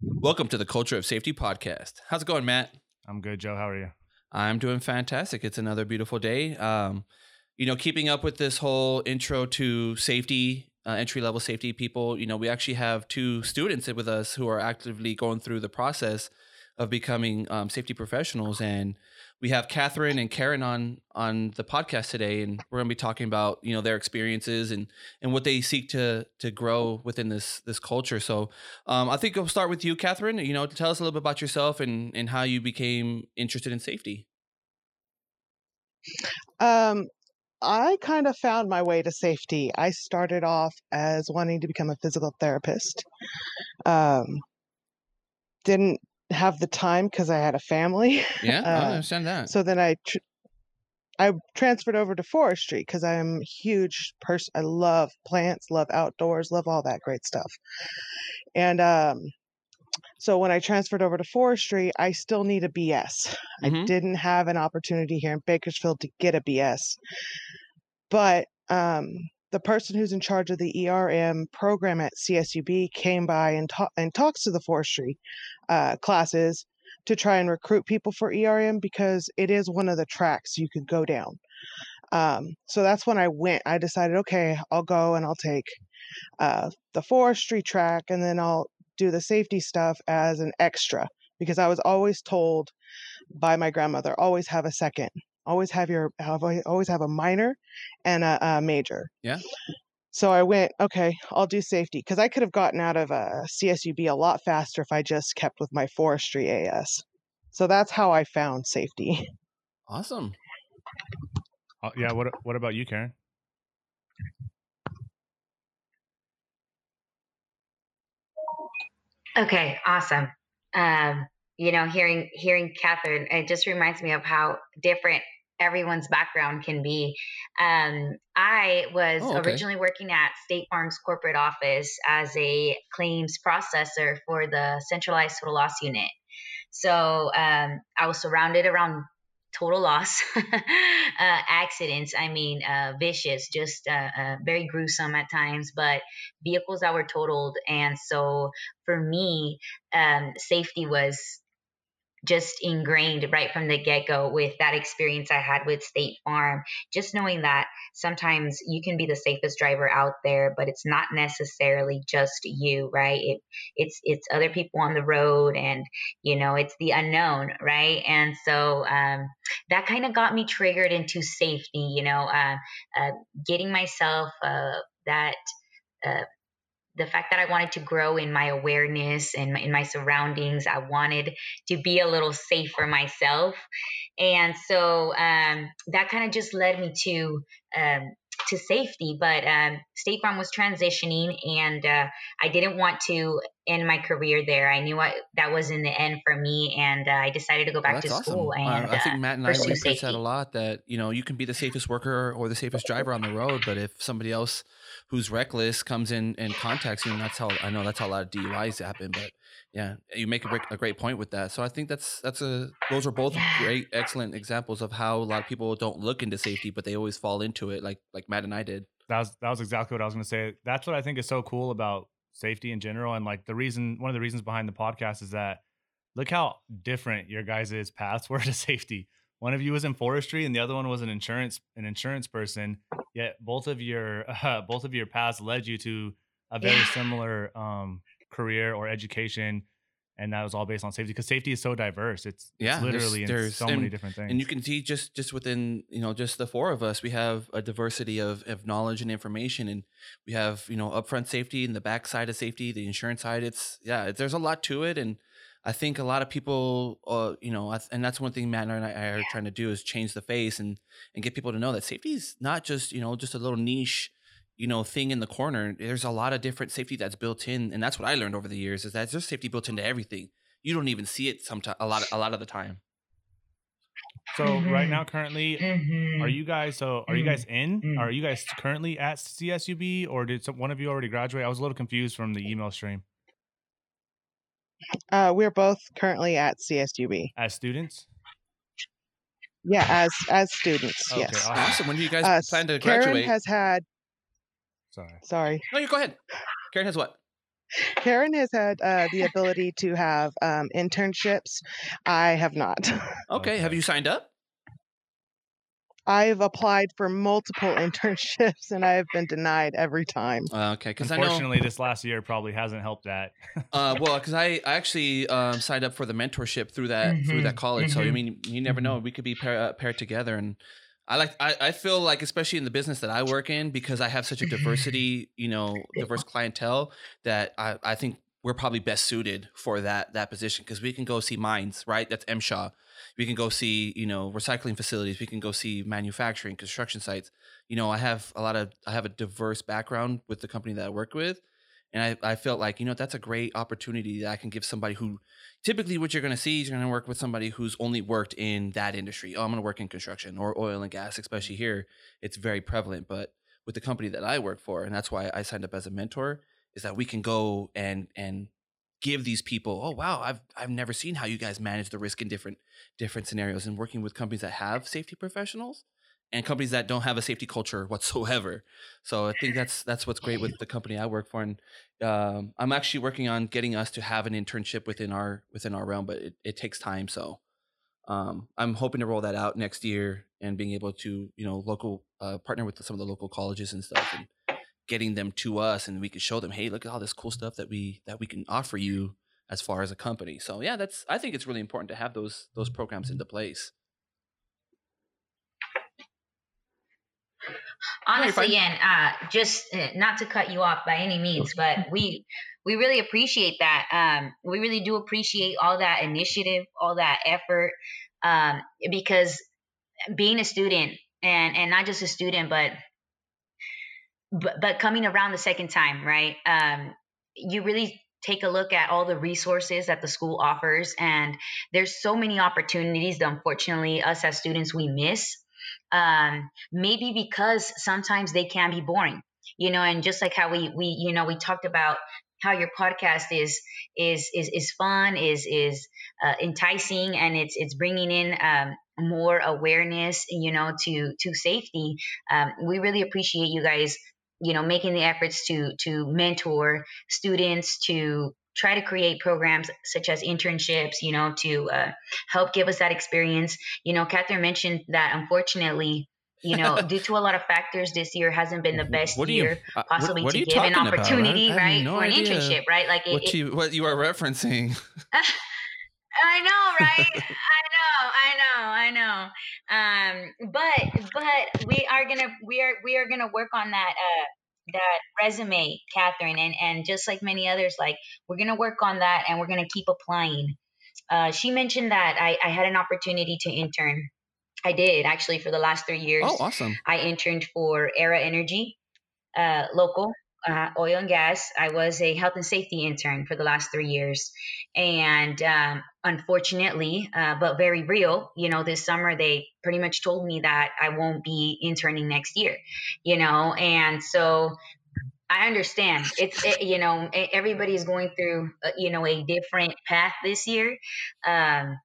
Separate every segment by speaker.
Speaker 1: Welcome to the Culture of Safety podcast. How's it going, Matt?
Speaker 2: I'm good, Joe. How are you?
Speaker 1: I'm doing fantastic. It's another beautiful day. Um, you know, keeping up with this whole intro to safety, uh, entry level safety people, you know, we actually have two students with us who are actively going through the process of becoming um, safety professionals. And we have Catherine and Karen on on the podcast today, and we're going to be talking about you know their experiences and and what they seek to to grow within this this culture. So um, I think I'll start with you, Catherine. You know, tell us a little bit about yourself and and how you became interested in safety.
Speaker 3: Um, I kind of found my way to safety. I started off as wanting to become a physical therapist. Um, didn't have the time because I had a family.
Speaker 1: Yeah, I
Speaker 3: Uh,
Speaker 1: understand that.
Speaker 3: so then I tr- I transferred over to forestry because I'm a huge person. I love plants, love outdoors, love all that great stuff. And um, so when I transferred over to forestry, I still need a BS. I
Speaker 1: Mhm.
Speaker 3: didn't have an opportunity here in Bakersfield to get a BS, but um, the person who's in charge of the ERM program at CSUB came by and ta- and talks to the forestry uh, classes to try and recruit people for ERM because it is one of the tracks you could go down. Um, so that's when I went. I decided, okay, I'll go and I'll take uh, the forestry track and then I'll do the safety stuff as an extra because I was always told by my grandmother, always have a second, always have your, have, always have a minor and a, a major.
Speaker 1: Yeah.
Speaker 3: So I went, okay, I'll do safety because I could have gotten out of a CSUB a lot faster if I just kept with my forestry AS. So that's how I found safety.
Speaker 1: Awesome.
Speaker 2: Uh, yeah. What What about you, Karen?
Speaker 4: Okay, awesome. Um, you know, hearing hearing Catherine, it just reminds me of how different everyone's background can be. Um, I was
Speaker 1: Oh, okay.
Speaker 4: originally working at State Farm's corporate office as a claims processor for the centralized total loss unit. So um, I was surrounded around total loss uh, accidents. I mean, uh, vicious, just uh, uh, very gruesome at times, but vehicles that were totaled. And so for me, um, safety was just ingrained right from the get go with that experience I had with State Farm. Just knowing that sometimes you can be the safest driver out there, but it's not necessarily just you, right? It, it's it's other people on the road, and you know it's the unknown, right? And so um, that kind of got me triggered into safety. You know, uh, uh, getting myself uh, that. Uh, the fact that I wanted to grow in my awareness and in my surroundings, I wanted to be a little safer myself, and so um, that kind of just led me to um, to safety. But um, State Farm was transitioning, and uh, I didn't want to end my career there. I knew I, that was in the end for me, and uh, I decided to go back
Speaker 1: Well,
Speaker 4: to
Speaker 1: that's
Speaker 4: school.
Speaker 1: awesome.
Speaker 4: And
Speaker 1: I, I think
Speaker 4: uh,
Speaker 1: Matt and I
Speaker 4: pursue
Speaker 1: we preach that
Speaker 4: safety.
Speaker 1: a lot. That you know you can be the safest worker or the safest driver on the road, but if somebody else who's reckless comes in and contacts you, and that's how I know that's how a lot of DUIs happen. But yeah, you make a, great- a great point with that. So I think that's that's a those are both
Speaker 4: Yeah.
Speaker 1: great, excellent examples of how a lot of people don't look into safety, but they always fall into it, like like Matt and I did.
Speaker 2: That was that was exactly what I was going to say. That's what I think is so cool about safety in general, and like the reason, one of the reasons behind the podcast is that look how different your guys' paths were to safety. One of you was in forestry, and the other one was an insurance an insurance person. Yet both of your uh, both of your paths led you to a very
Speaker 4: Yeah.
Speaker 2: similar um, career or education, and that was all based on safety because safety is so diverse. It's,
Speaker 1: Yeah,
Speaker 2: it's
Speaker 1: there's-
Speaker 2: literally in
Speaker 1: there's-
Speaker 2: so many different things.
Speaker 1: And you can see just just within you know just the four of us, we have a diversity of, of knowledge and information, and we have you know upfront safety and the back side of safety, the insurance side. It's yeah, there's a lot to it, and I think a lot of people, uh, you know, and that's one thing Matt and I are trying to do is change the face and and get people to know that safety is not just you know just a little niche you know thing in the corner there's a lot of different safety that's built in and that's what i learned over the years is that there's safety built into everything you don't even see it sometimes a lot a lot of the time
Speaker 2: so right
Speaker 4: Mhm.
Speaker 2: now, currently,
Speaker 4: Mhm.
Speaker 2: Are you guys so are you
Speaker 4: Mm.
Speaker 2: guys in?
Speaker 4: Mm.
Speaker 2: Are you guys currently at CSUB or did some, one of you already graduate? I was a little confused from the email stream.
Speaker 3: Uh, we're both currently at CSUB.
Speaker 2: As students?
Speaker 3: Yeah, as as students.
Speaker 2: Okay,
Speaker 3: yes.
Speaker 2: awesome.
Speaker 1: awesome when do you guys
Speaker 3: Uh,
Speaker 1: plan to
Speaker 3: Karen
Speaker 1: graduate
Speaker 3: has had.
Speaker 2: Sorry.
Speaker 3: Sorry.
Speaker 1: no you go ahead karen has what
Speaker 3: Karen has had uh, the ability to have um, internships. I have not.
Speaker 1: Okay. Have you signed up?
Speaker 3: I've applied for multiple internships and I have been denied every time.
Speaker 1: Uh, okay, because I know.
Speaker 2: Unfortunately, this last year probably hasn't helped that.
Speaker 1: Uh, well, because I, I actually um, signed up for the mentorship through that through that
Speaker 4: Mhm,
Speaker 1: college. So I
Speaker 4: mhm,
Speaker 1: mean, you never know. We could be pair, uh, paired together, and I like. I, I feel like, especially in the business that I work in, because I have such a diversity, you know, diverse clientele, that I, I think we're probably best suited for that that position because we can go see mines, right? That's MSHA. We can go see, you know, recycling facilities. We can go see manufacturing, construction sites. You know, I have a lot of I have a diverse background with the company that I work with and I, I felt like you know that's a great opportunity that I can give somebody who typically what you're going to see is you're going to work with somebody who's only worked in that industry. Oh, I'm going to work in construction or oil and gas, especially mm-hmm. here. It's very prevalent. But with the company that I work for, and that's why I signed up as a mentor, is that we can go and and give these people, oh wow, I've I've never seen how you guys manage the risk in different different scenarios and working with companies that have safety professionals and companies that don't have a safety culture whatsoever. So I think that's that's what's great with the company I work for, and um, I'm actually working on getting us to have an internship within our within our realm, but it, it takes time. So um, I'm hoping to roll that out next year and being able to you know local uh, partner with some of the local colleges and stuff and getting them to us, and we can show them, hey, look at all this cool stuff that we that we can offer you as far as a company. So yeah, that's I think it's really important to have those those programs into place.
Speaker 4: Honestly and uh just uh, not to cut you off by any means but we we really appreciate that um we really do appreciate all that initiative all that effort um because being a student and and not just a student but but, but coming around the second time right um you really take a look at all the resources that the school offers and there's so many opportunities that unfortunately us as students we miss um, maybe because sometimes they can be boring you know and just like how we we you know we talked about how your podcast is is is is fun is is uh, enticing and it's it's bringing in um, more awareness you know to to safety um, we really appreciate you guys you know making the efforts to to mentor students to try to create programs such as internships you know to uh, help give us that experience you know catherine mentioned that unfortunately you know due to a lot of factors this year hasn't been the best
Speaker 1: What do you-
Speaker 4: year
Speaker 1: uh,
Speaker 4: possibly
Speaker 1: what are
Speaker 4: to give an? Opportunity right
Speaker 1: no
Speaker 4: for an internship right like it,
Speaker 1: What you what you are referencing?
Speaker 4: I know, right? I know, I know, I know. Um, but but we are gonna we are we are gonna work on that uh that resume, Catherine, and and just like many others, like we're gonna work on that and we're gonna keep applying. Uh, she mentioned that I, I had an opportunity to intern. I did actually for the last three years.
Speaker 1: Oh, awesome!
Speaker 4: I interned for Aera Energy, uh, local uh, oil and gas. I was a health and safety intern for the last three years, and um, unfortunately, uh, but very real, you know, this summer they pretty much told me that I won't be interning next year, you know, and so. I understand. It's it, you know everybody's going through uh, you know a different path this year, um,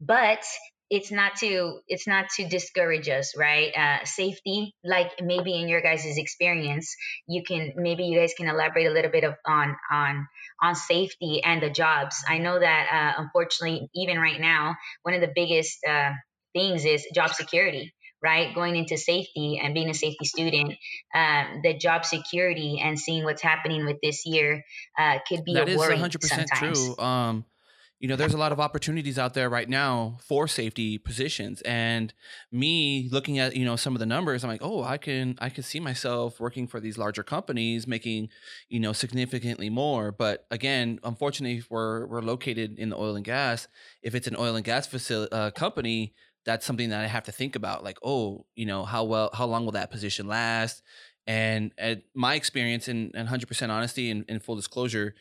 Speaker 4: but it's not to it's not to discourage us right uh, safety like maybe in your guys' experience you can maybe you guys can elaborate a little bit of on on on safety and the jobs i know that uh, unfortunately even right now one of the biggest uh, things is job security right going into safety and being a safety student um, the job security and seeing what's happening with this year uh, could be
Speaker 1: That
Speaker 4: a
Speaker 1: is
Speaker 4: worry
Speaker 1: hundred percent
Speaker 4: sometimes.
Speaker 1: true. Um, you know, there's a lot of opportunities out there right now for safety positions, and me looking at you know some of the numbers, I'm like, oh, I can I can see myself working for these larger companies, making you know significantly more. But again, unfortunately, we're we're located in the oil and gas. If it's an oil and gas facility uh, company, that's something that I have to think about. Like, oh, you know, how well, how long will that position last? And at my experience, and, and 100% honesty and, and full disclosure,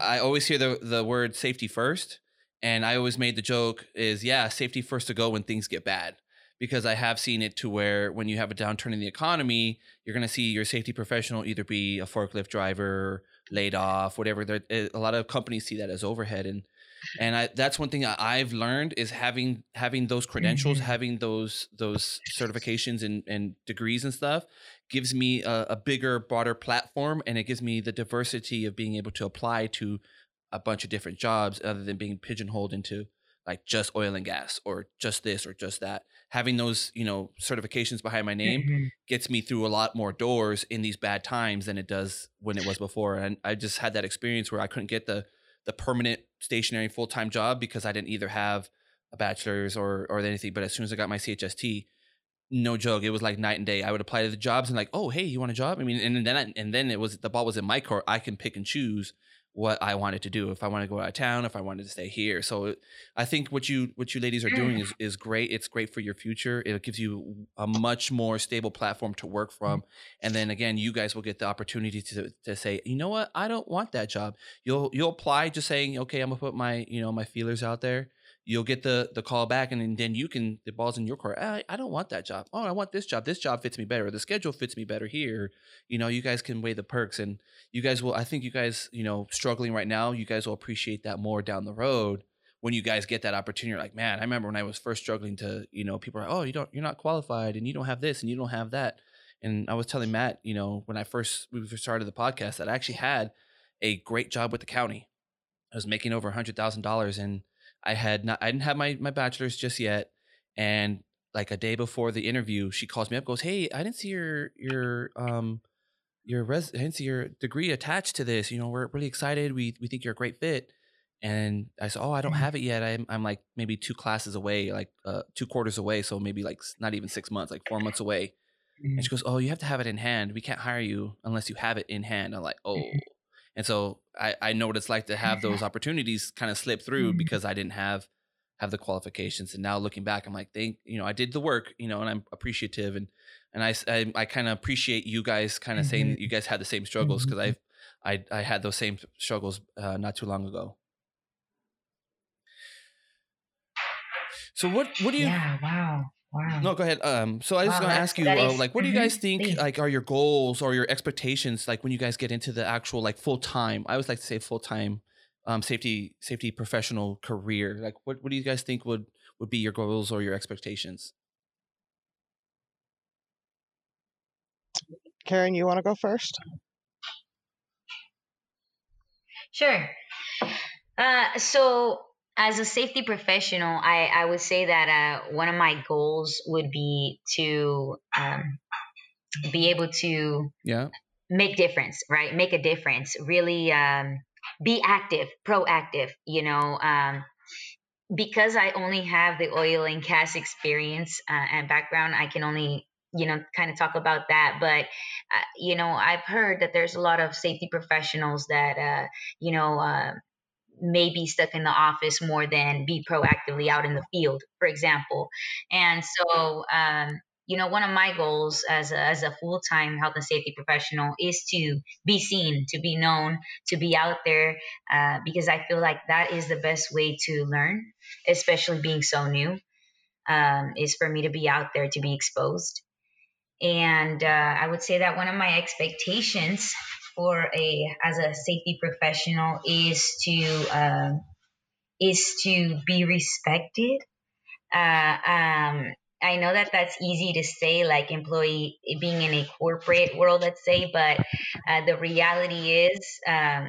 Speaker 1: I always hear the the word safety first, and I always made the joke is yeah, safety first to go when things get bad, because I have seen it to where when you have a downturn in the economy, you're going to see your safety professional either be a forklift driver, laid off, whatever. There, eh, a lot of companies see that as overhead, and and I, that's one thing I've learned is having having those credentials,
Speaker 4: Mhm.
Speaker 1: having those those certifications and, and degrees and stuff gives me a, a bigger, broader platform, and it gives me the diversity of being able to apply to a bunch of different jobs other than being pigeonholed into like just oil and gas or just this or just that having those you know certifications behind my name
Speaker 4: Mhm.
Speaker 1: gets me through a lot more doors in these bad times than it does when it was before and i just had that experience where i couldn't get the the permanent stationary full-time job because i didn't either have a bachelor's or or anything but as soon as i got my chst no joke it was like night and day i would apply to the jobs and like oh hey you want a job i mean and then I, and then it was the ball was in my court i can pick and choose what I wanted to do. If I want to go out of town, if I wanted to stay here. So it- I think what you what you ladies are mm. doing is is great. It's great for your future. It gives you a much more stable platform to work from. And then again, you guys will get the opportunity to to say, you know what, I don't want that job. You'll you'll apply just saying, okay, I'm gonna put my you know my feelers out there. You'll get the the call back, and then, you can the ball's in your court. I, I don't want that job. Oh, I want this job. This job fits me better. The schedule fits me better here. You know, you guys can weigh the perks and you guys will i think you guys you know struggling right now you guys will appreciate that more down the road when you guys get that opportunity you're like man i remember when i was first struggling to you know people are oh you don't you're not qualified and you don't have this and you don't have that and i was telling matt you know when i first we started the podcast that i actually had a great job with the county i was making over a hundred thousand dollars and i had not i didn't have my my bachelor's just yet and like a day before the interview she calls me up goes hey i didn't see your your um your res hence your degree attached to this. You know, we're really excited. We we think you're a great fit. And I said, oh, I don't
Speaker 4: Mhm.
Speaker 1: have it yet. I'm I'm like maybe two classes away, like uh, two quarters away. So maybe like not even six months, like four months away. And she goes, oh, you have to have it in hand. We can't hire you unless you have it in hand. I'm like, oh. And so I I know what it's like to have those opportunities kind of slip through
Speaker 4: Mhm.
Speaker 1: because I didn't have have the qualifications. And now looking back, I'm like, thank you know, I did the work, you know, and I'm appreciative and and I I kind of appreciate you guys kind of saying that you guys had the same struggles because
Speaker 4: Mhm.
Speaker 1: I've I I had those same struggles uh, not too long ago. So what what do you
Speaker 4: Yeah. Wow. Wow.
Speaker 1: no, go ahead. Um, so I was
Speaker 4: Wow,
Speaker 1: gonna ask you, uh, like, what do you
Speaker 4: mhm,
Speaker 1: guys think, like, are your goals or your expectations, like, when you guys get into the actual, like, full time? I always like to say full time, um, safety safety professional career. Like, what what do you guys think would would be your goals or your expectations?
Speaker 3: Karen, you want to go first?
Speaker 4: Sure. Uh, so, as a safety professional, I, I would say that uh, one of my goals would be to um, be able to
Speaker 1: Yeah,
Speaker 4: make difference, right? Make a difference. Really um, be active, proactive. You know, um, because I only have the oil and gas experience uh, and background, I can only you know kind of talk about that. But uh, you know, I've heard that there's a lot of safety professionals that uh, you know. Uh, may be stuck in the office more than be proactively out in the field, for example. And so, um, you know, one of my goals as a, as a full time health and safety professional is to be seen, to be known, to be out there, uh, because I feel like that is the best way to learn, especially being so new, um, is for me to be out there, to be exposed. And uh, I would say that one of my expectations for a as a safety professional is to um, is to be respected. Uh, um, I know that that's easy to say, like employee being in a corporate world, let's say, but uh, the reality is, um,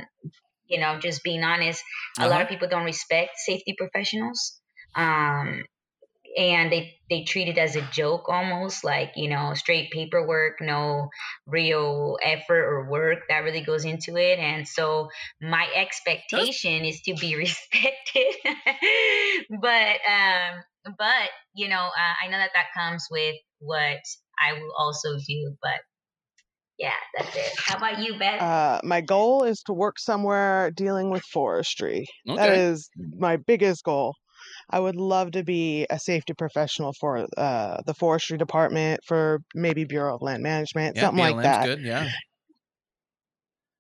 Speaker 4: you know, just being honest, a lot
Speaker 1: Uh-huh.
Speaker 4: of people don't respect safety professionals. Um, and they they treat it as a joke almost like you know straight paperwork no real effort or work that really goes into it and so my expectation is to be respected but um but you know uh, i know that that comes with what i will also do but yeah that's it how about you beth
Speaker 3: Uh, my goal is to work somewhere dealing with forestry. That
Speaker 1: Okay.
Speaker 3: is my biggest goal. I would love to be a safety professional for uh, the forestry department, for maybe Bureau of Land Management,
Speaker 1: yeah,
Speaker 3: something like that.
Speaker 1: good. Yeah,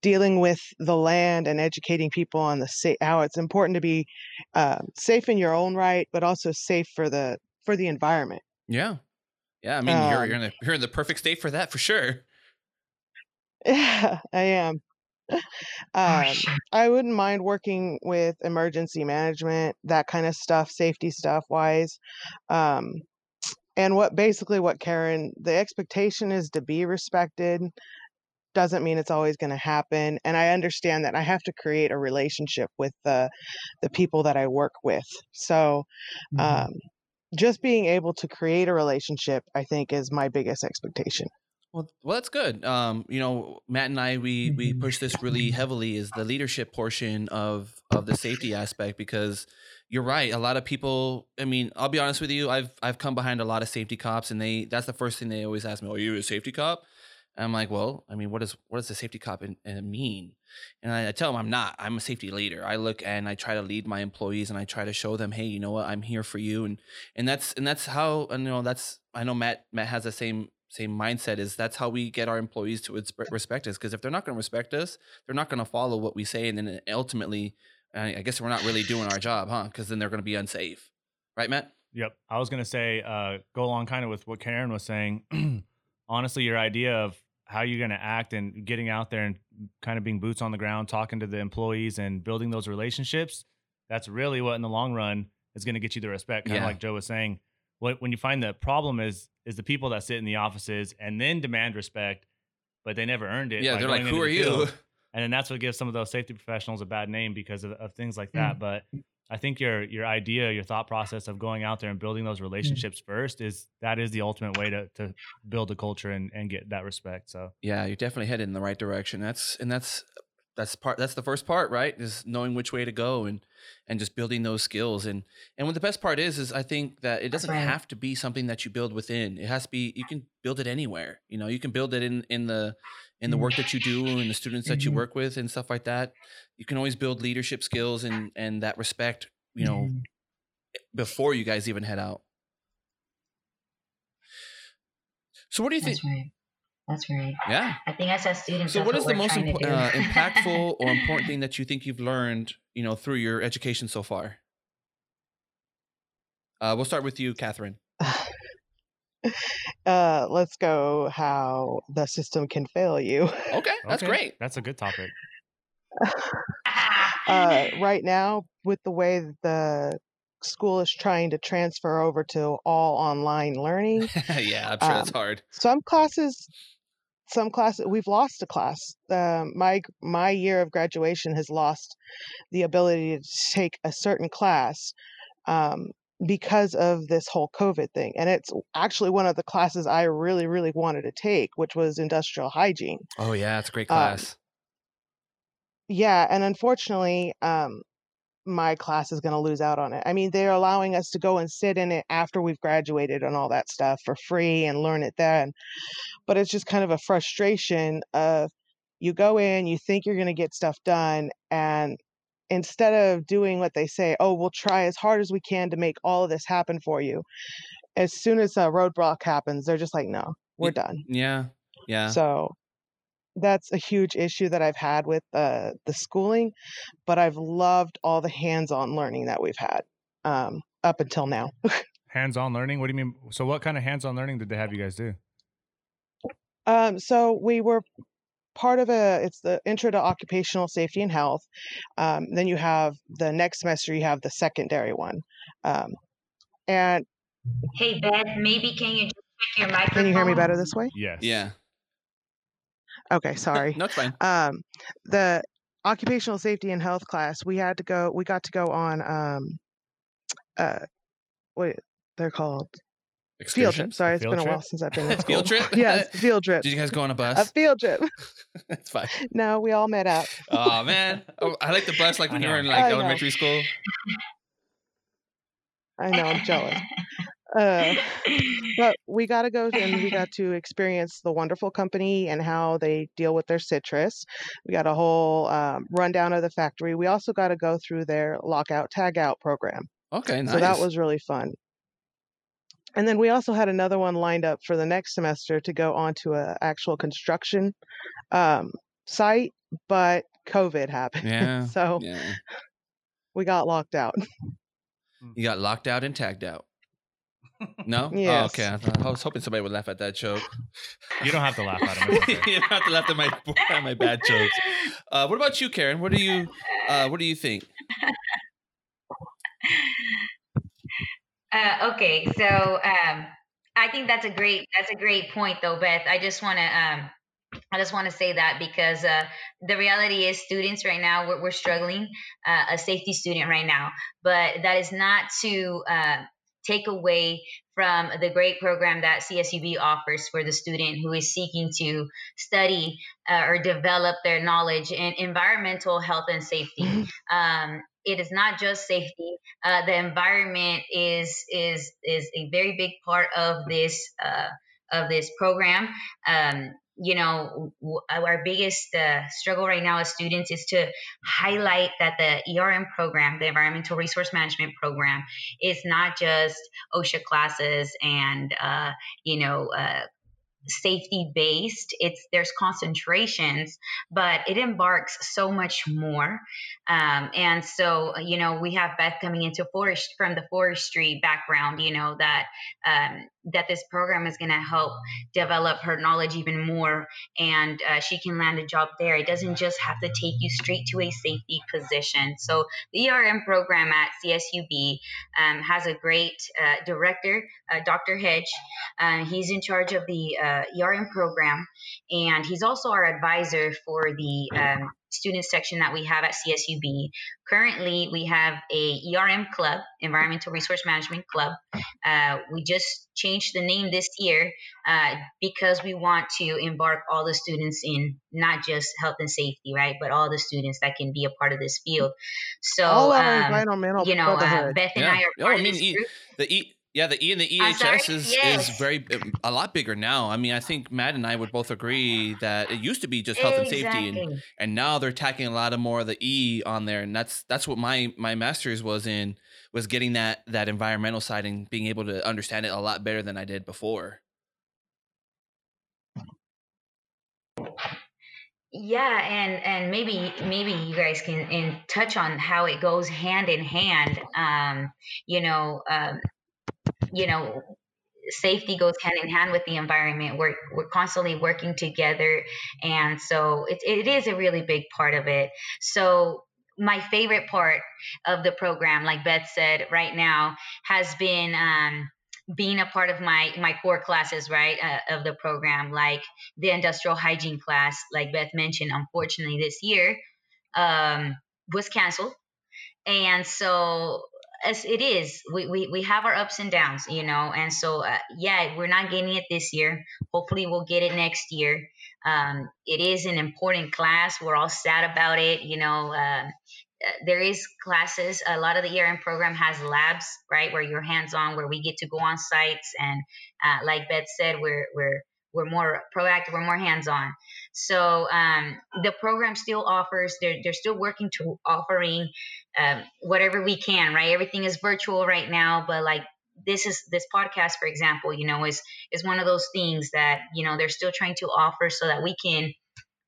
Speaker 3: Dealing with the land and educating people on the sa- how it's important to be uh, safe in your own right, but also safe for the for the environment.
Speaker 1: yeah, yeah. I mean, you're
Speaker 3: Um,
Speaker 1: you're in the you're in the perfect state for that for sure.
Speaker 3: Yeah, I am.
Speaker 4: oh,
Speaker 3: Um. I wouldn't mind working with emergency management, that kind of stuff, safety stuff wise. Um, and what basically what Karen, the expectation is to be respected doesn't mean it's always going to happen and i understand that i have to create a relationship with the the people that i work with so
Speaker 2: Mm-hmm.
Speaker 3: um, just being able to create a relationship i think is my biggest expectation
Speaker 1: Well, well, that's good. Um, you know, Matt and I, we we push this really heavily is the leadership portion of of the safety aspect because you're right. A lot of people. I mean, I'll be honest with you. I've I've come behind a lot of safety cops, and they that's the first thing they always ask me. Oh, you a safety cop? And I'm like, well, I mean, what does what does a safety cop in, in mean? And I, I tell them I'm not. I'm a safety leader. I look and I try to lead my employees, and I try to show them, hey, you know what? I'm here for you, and and that's and that's how and you know that's I know Matt Matt has the same same mindset is that's how we get our employees to respect us because if they're not going to respect us they're not going to follow what we say and then ultimately i guess we're not really doing our job huh because then they're going to be unsafe right matt
Speaker 2: Yep. I was gonna say, uh, go along kind of with what Karen was saying. Honestly, your idea of how you're gonna act and getting out there and kind of being boots on the ground, talking to the employees and building those relationships, that's really what in the long run is gonna get you the respect. Kind of
Speaker 1: Yeah.
Speaker 2: like Joe was saying. What when you find the problem is is the people that sit in the offices and then demand respect, but they never earned it.
Speaker 1: yeah they're like who are you
Speaker 2: field and then that's what gives some of those safety professionals a bad name because of, of things like that. Mm. But I think your your idea, your thought process of going out there and building those mm. relationships first is that is the ultimate way to to build a culture and, and get that respect. So
Speaker 1: yeah you're definitely headed in the right direction that's and that's that's part that's the first part right is knowing which way to go and and just building those skills and and what the best part is is i think that it doesn't
Speaker 4: right.
Speaker 1: have to be something that you build within it has to be you can build it anywhere you know you can build it in in the in the mm-hmm. work that you do and the students that you
Speaker 4: Mhm.
Speaker 1: work with and stuff like that you can always build leadership skills and and that respect you know mm-hmm. eh, before you guys even head out so what do you think
Speaker 4: right. That's right.
Speaker 1: yeah
Speaker 4: I think as a student,
Speaker 1: so
Speaker 4: that's
Speaker 1: what is the most
Speaker 4: trying to
Speaker 1: impo-
Speaker 4: do.
Speaker 1: uh, impactful or important thing that you think you've learned you know through your education so far uh, we'll start with you catherine
Speaker 3: uh, let's go how the system can fail you
Speaker 1: okay that's
Speaker 2: Okay,
Speaker 1: great
Speaker 2: That's a good topic.
Speaker 3: uh, right now with the way that the school is trying to transfer over to all online learning
Speaker 1: yeah i'm sure that's
Speaker 3: Um,
Speaker 1: hard
Speaker 3: some classes some classes we've lost a class. Um, my my year of graduation has lost the ability to take a certain class um, because of this whole covid thing. And it's actually one of the classes i really really wanted to take which was industrial hygiene.
Speaker 1: Oh yeah it's a great
Speaker 3: Um,
Speaker 1: class.
Speaker 3: yeah and unfortunately um, my class is going to lose out on it. I mean they're allowing us to go and sit in it after we've graduated and all that stuff for free and learn it then. But it's just kind of a frustration of you go in you think you're going to get stuff done and instead of doing what they say oh we'll try as hard as we can to make all of this happen for you as soon as a roadblock happens they're just like no we're done.
Speaker 1: yeah yeah.
Speaker 3: So that's a huge issue that i've had with uh, the schooling but i've loved all the hands-on learning that we've had um, up until now
Speaker 2: Hands-on learning. What do you mean? So what kind of hands-on learning did they have you guys do?
Speaker 3: Um, so we were part of a it's the intro to occupational safety and health. Um, then you have the next semester you have the secondary one. Um, and
Speaker 4: hey, Beth, maybe can you just check your microphone?
Speaker 3: can you hear me better this way?
Speaker 2: Yes.
Speaker 1: yeah
Speaker 3: Okay, sorry.
Speaker 1: no it's fine
Speaker 3: Um, the occupational safety and health class we had to go. We got to go on. Um, uh, what they're called field
Speaker 1: Excursion?
Speaker 3: trip. Sorry, it's been a
Speaker 2: trip?
Speaker 3: while since I've been in school.
Speaker 1: Field trip?
Speaker 3: yes, field trip.
Speaker 1: did you guys go on a bus?
Speaker 3: A field trip.
Speaker 1: that's fine
Speaker 3: no, we all met up.
Speaker 1: oh man oh, i like the bus like when you were in like
Speaker 3: I know.
Speaker 1: elementary school
Speaker 3: I know, I'm jealous. Uh, but we got to go and we got to experience the wonderful company and how they deal with their citrus. We got a whole um, rundown of the factory. We also got to go through their lockout tag out program.
Speaker 1: okay nice
Speaker 3: So that was really fun. And then we also had another one lined up for the next semester to go onto a actual construction um, site, but COVID happened.
Speaker 1: Yeah,
Speaker 3: so
Speaker 1: yeah
Speaker 3: we got locked out.
Speaker 1: you got locked out and tagged out no oh, okay I, thought, I was hoping somebody would laugh at that joke
Speaker 2: You don't have to laugh at them. Okay.
Speaker 1: you don't have to laugh at my at my bad jokes. Uh, what about you, Karen? What do you uh, what do you think?
Speaker 4: Uh, okay, so um, I think that's a great that's a great point though, Beth. I just want to um, I just want to say that because uh, the reality is, students right now we're, we're struggling. Uh, a safety student right now, but that is not to uh, take away from the great program that CSUB offers for the student who is seeking to study uh, or develop their knowledge in environmental health and safety. Mm-hmm. Um, it is not just safety. Uh, the environment is is is a very big part of this uh, of this program. Um, you know, our biggest uh, struggle right now as students is to highlight that the ERM program, the Environmental Resource Management Program, is not just OSHA classes and, uh, you know, uh, safety based. It's there's concentrations but it embarks so much more. Um, and so you know we have beth coming into forest from the forestry background you know that um, that this program is going to help develop her knowledge even more and uh, she can land a job there. It doesn't just have to take you straight to a safety position. So the erm program at csub um, has a great uh, director uh, dr hedge. Uh, he's in charge of the uh, ERM program, and he's also our advisor for the um, student section that we have at CSUB. Currently, we have a ERM club, Environmental Resource Management Club. Uh, we just changed the name this year uh, because we want to embark all the students in not just health and safety, right, but all the students that can be a part of this field. So,
Speaker 3: all um, environmental
Speaker 4: you know, uh, Beth and
Speaker 1: yeah.
Speaker 4: I are part
Speaker 1: oh, I mean,
Speaker 4: of this group.
Speaker 1: The e- yeah, the E and the EHS is
Speaker 4: yes.
Speaker 1: is very a lot bigger now. I mean, I think Matt and I would both agree that it used to be just health
Speaker 4: exactly.
Speaker 1: and safety, and, and now they're tacking a lot of more of the E on there, and that's that's what my my master's was in was getting that that environmental side and being able to understand it a lot better than I did before.
Speaker 4: Yeah, and and maybe maybe you guys can in touch on how it goes hand in hand. Um, you know, um, you know safety goes hand in hand with the environment. We're we're constantly working together and so it, it is a really big part of it. So my favorite part of the program like beth said right now has been um, being a part of my my core classes right uh, of the program like the industrial hygiene class like beth mentioned unfortunately this year um, was canceled. And so as it is we, we we have our ups and downs you know and so uh, yeah we're not getting it this year. Hopefully we'll get it next year. Um, it is an important class. We're all sad about it you know uh, there is classes. A lot of the erm program has labs right where you're hands on where we get to go on sites and uh, like beth said we're we're we're more proactive we're more hands on so um, the program still offers they're, they're still working to offering um, whatever we can right? Everything is virtual right now but like this is this podcast for example you know is is one of those things that you know they're still trying to offer so that we can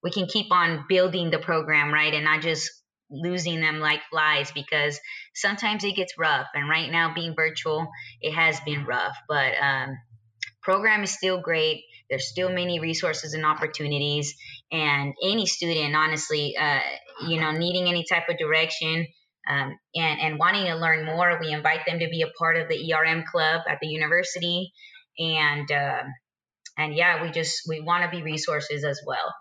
Speaker 4: we can keep on building the program right? And not just losing them like flies because sometimes it gets rough. And right now being virtual it has been rough. But um program is still great. There's still many resources and opportunities. And any student honestly uh, you know needing any type of direction um, and, and wanting to learn more we invite them to be a part of the erm club at the university. And uh, and yeah we just we want to be resources as well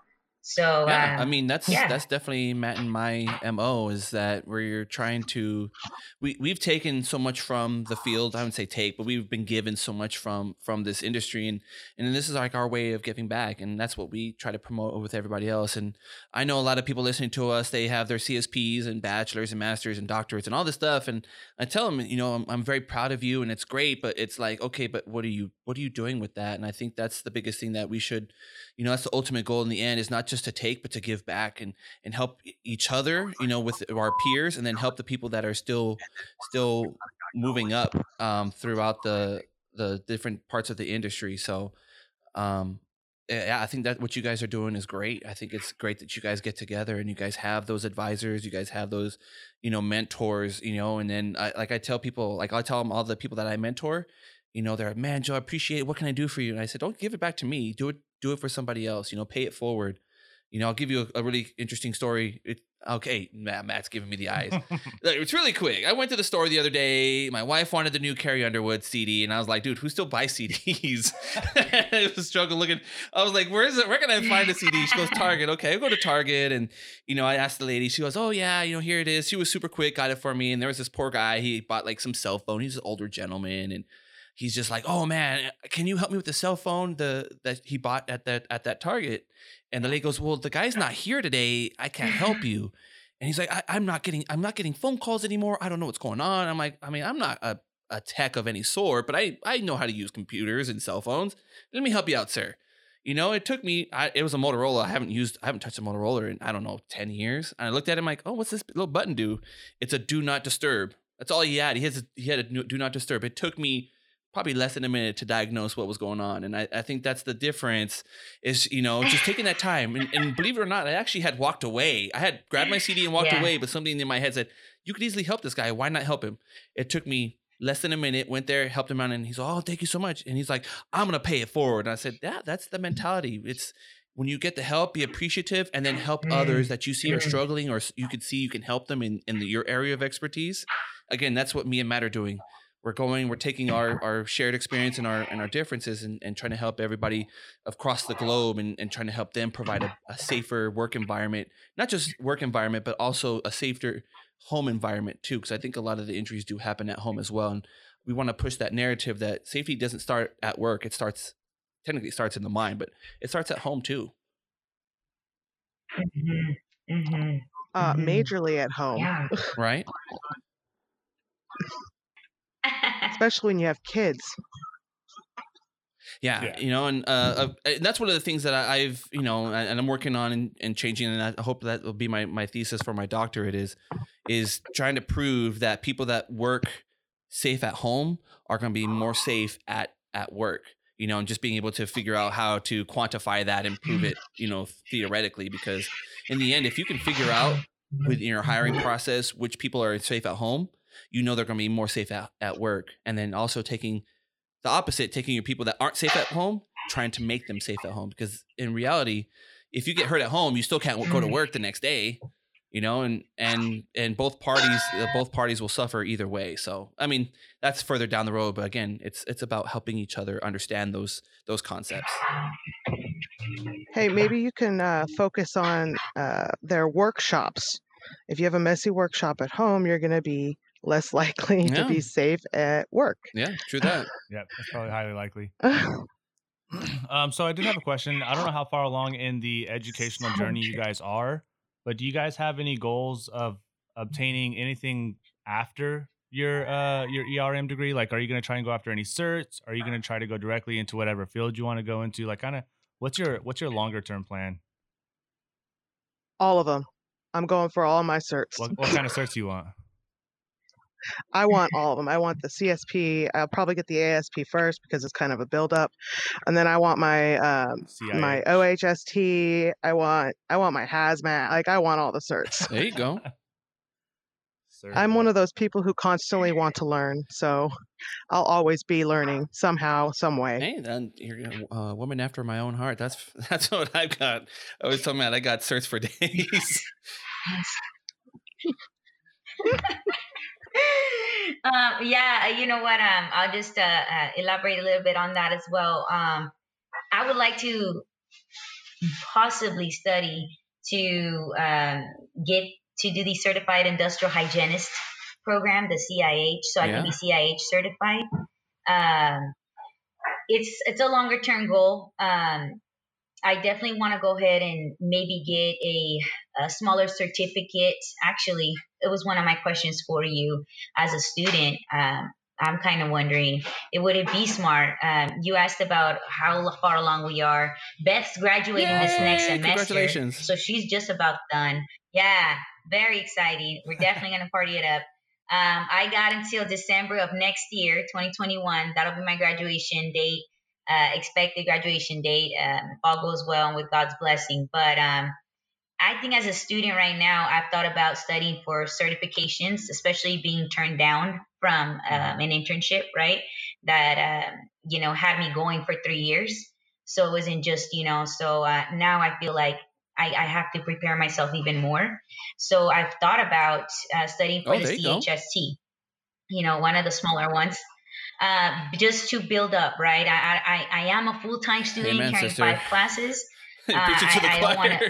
Speaker 4: so
Speaker 1: yeah,
Speaker 4: um,
Speaker 1: I mean that's
Speaker 4: yeah.
Speaker 1: that's definitely Matt and my mo is that we're trying to we we've taken so much from the field. I wouldn't say take, but we've been given so much from from this industry, and and this is like our way of giving back, and that's what we try to promote with everybody else. And I know a lot of people listening to us, they have their CSPs and bachelors and masters and doctorates and all this stuff, and I tell them, you know, I'm, I'm very proud of you, and it's great, but it's like okay, but what are you what are you doing with that? And I think that's the biggest thing that we should, you know, that's the ultimate goal in the end is not just just to take but to give back and and help each other you know with our peers and then help the people that are still still moving up um, throughout the the different parts of the industry so um yeah, I think that what you guys are doing is great. I think it's great that you guys get together and you guys have those advisors, you guys have those, you know, mentors, you know, and then I, like I tell people, like I tell them all the people that I mentor, you know, they're like, man, Joe, I appreciate it. What can I do for you? And I said, don't give it back to me. Do it, do it for somebody else. You know, pay it forward You know, I'll give you a, a really interesting story. It, okay, Matt, Matt's giving me the eyes. it's really quick. I went to the store the other day. My wife wanted the new Carrie Underwood CD, and I was like, dude, who still buys CDs? it was a struggle looking. I was like, where is it? Where can I find a CD? She goes, Target. Okay, I go to Target, and you know, I asked the lady. She goes, oh yeah, you know, here it is. She was super quick, got it for me. And there was this poor guy. He bought like some cell phone. He's an older gentleman, and he's just like, "Oh man, can you help me with the cell phone the that he bought at that at that Target?" And the lady goes, "Well, the guy's not here today. I can't help you." And he's like, I, am not getting I'm not getting phone calls anymore. I don't know what's going on." I'm like, "I mean, I'm not a a tech of any sort, but I I know how to use computers and cell phones. Let me help you out, sir." You know, it took me. I, it was a Motorola. I haven't used. I haven't touched a Motorola in I don't know ten years. And I looked at him like, oh, what's this little button do? It's a do not disturb. That's all he had. He has. A, he had a do not disturb. It took me probably less than a minute to diagnose what was going on. And I, I think that's the difference is, you know, just taking that time. And, and, believe it or not, I actually had walked away. I had grabbed my CD and walked yeah. away, but something in my head said, you could easily help this guy. Why not help him? It took me less than a minute, went there, helped him out, and he's, oh, thank you so much. And he's like, I'm going to pay it forward. And I said, yeah, that's the mentality. It's, when you get the help, be appreciative and then help others mm-hmm. that you see are mm-hmm. struggling or you can see you can help them in, in the, your area of expertise. Again, that's what me and Matt are doing we're going we're taking our our shared experience and our and our differences and, and trying to help everybody across the globe and, and trying to help them provide a, a safer work environment not just work environment but also a safer home environment too because i think a lot of the injuries do happen at home as well and we want to push that narrative that safety doesn't start at work it starts technically starts in the mind but it starts at home too
Speaker 3: mm-hmm. Mm-hmm. Uh, mm-hmm. majorly at home
Speaker 1: yeah. right
Speaker 3: especially when you have kids.
Speaker 1: Yeah, yeah, you know, and uh, uh, that's one of the things that I, have you know, and I'm working on and, and changing, and I hope that will be my my thesis for my doctorate is is trying to prove that people that work safe at home are going to be more safe at at work. You know, and just being able to figure out how to quantify that and prove it, you know, theoretically, because in the end, if you can figure out within your hiring process which people are safe at home, you know they're going to be more safe at, at work. And then also taking the opposite, taking your people that aren't safe at home, trying to make them safe at home. Because in reality, if you get hurt at home, you still can't go to work the next day. You know, and and and both parties uh, both parties will suffer either way. So I mean, that's further down the road. But again, it's it's about helping each other understand those those concepts.
Speaker 3: Hey, maybe you can uh, focus on uh, their workshops. If you have a messy workshop at home, you're going to be less likely yeah. to be safe at work.
Speaker 1: Yeah, true that.
Speaker 2: yeah, that's probably highly likely. um, so I did have a question. I don't know how far along in the educational journey you guys are, but do you guys have any goals of obtaining anything after your uh your ERM degree? Like, are you going to try and go after any certs? Are you going to try to go directly into whatever field you want to go into? Like, kind of, what's your what's your longer term plan?
Speaker 3: All of them. I'm going for all my certs.
Speaker 2: What, what kind of certs do you want?
Speaker 3: I want all of them. I want the CSP. I'll probably get the ASP first because it's kind of a build up, and then I want my um, my OHST. I want I want my hazmat. Like I want all the certs.
Speaker 1: There you go.
Speaker 3: I'm one of those people who constantly want to learn, so I'll always be learning somehow, some way.
Speaker 1: Hey, then you're a uh, woman after my own heart. That's that's what I've got. I was talking about I got certs for days.
Speaker 4: um, yeah, uh, you know what? Um, I'll just uh, uh, elaborate a little bit on that as well. Um, I would like to possibly study to um, get to do the certified industrial hygienist program, the CIH, so I yeah. can be CIH certified. Um, it's it's a longer term goal. Um, I definitely want to go ahead and maybe get a, a, smaller certificate. Actually, it was one of my questions for you as a student. Um, I'm kind of wondering, it would it be smart? Um, you asked about how far along we are. Beth's graduating Yay, this next semester,
Speaker 1: congratulations!
Speaker 4: So she's just about done. Yeah, very exciting. We're definitely gonna party it up. Um, I got until December of next year, 2021. That'll be my graduation date uh, expected graduation date um, if all goes well and with God's blessing. But um, I think as a student right now, I've thought about studying for certifications, especially being turned down from um, an internship, right? That, uh, you know, had me going for three years. So it wasn't just, you know, so uh, now I feel like I, I have to prepare myself even more. So I've thought about uh, studying for
Speaker 1: Oh,
Speaker 4: the
Speaker 1: there you go.
Speaker 4: CHST, you know, one of the smaller ones, uh, just to build up, right? I, I, I I am a full time student
Speaker 1: Amen,
Speaker 4: carrying
Speaker 1: sister.
Speaker 4: five classes. Uh,
Speaker 1: it to the
Speaker 4: I- I don't wanna-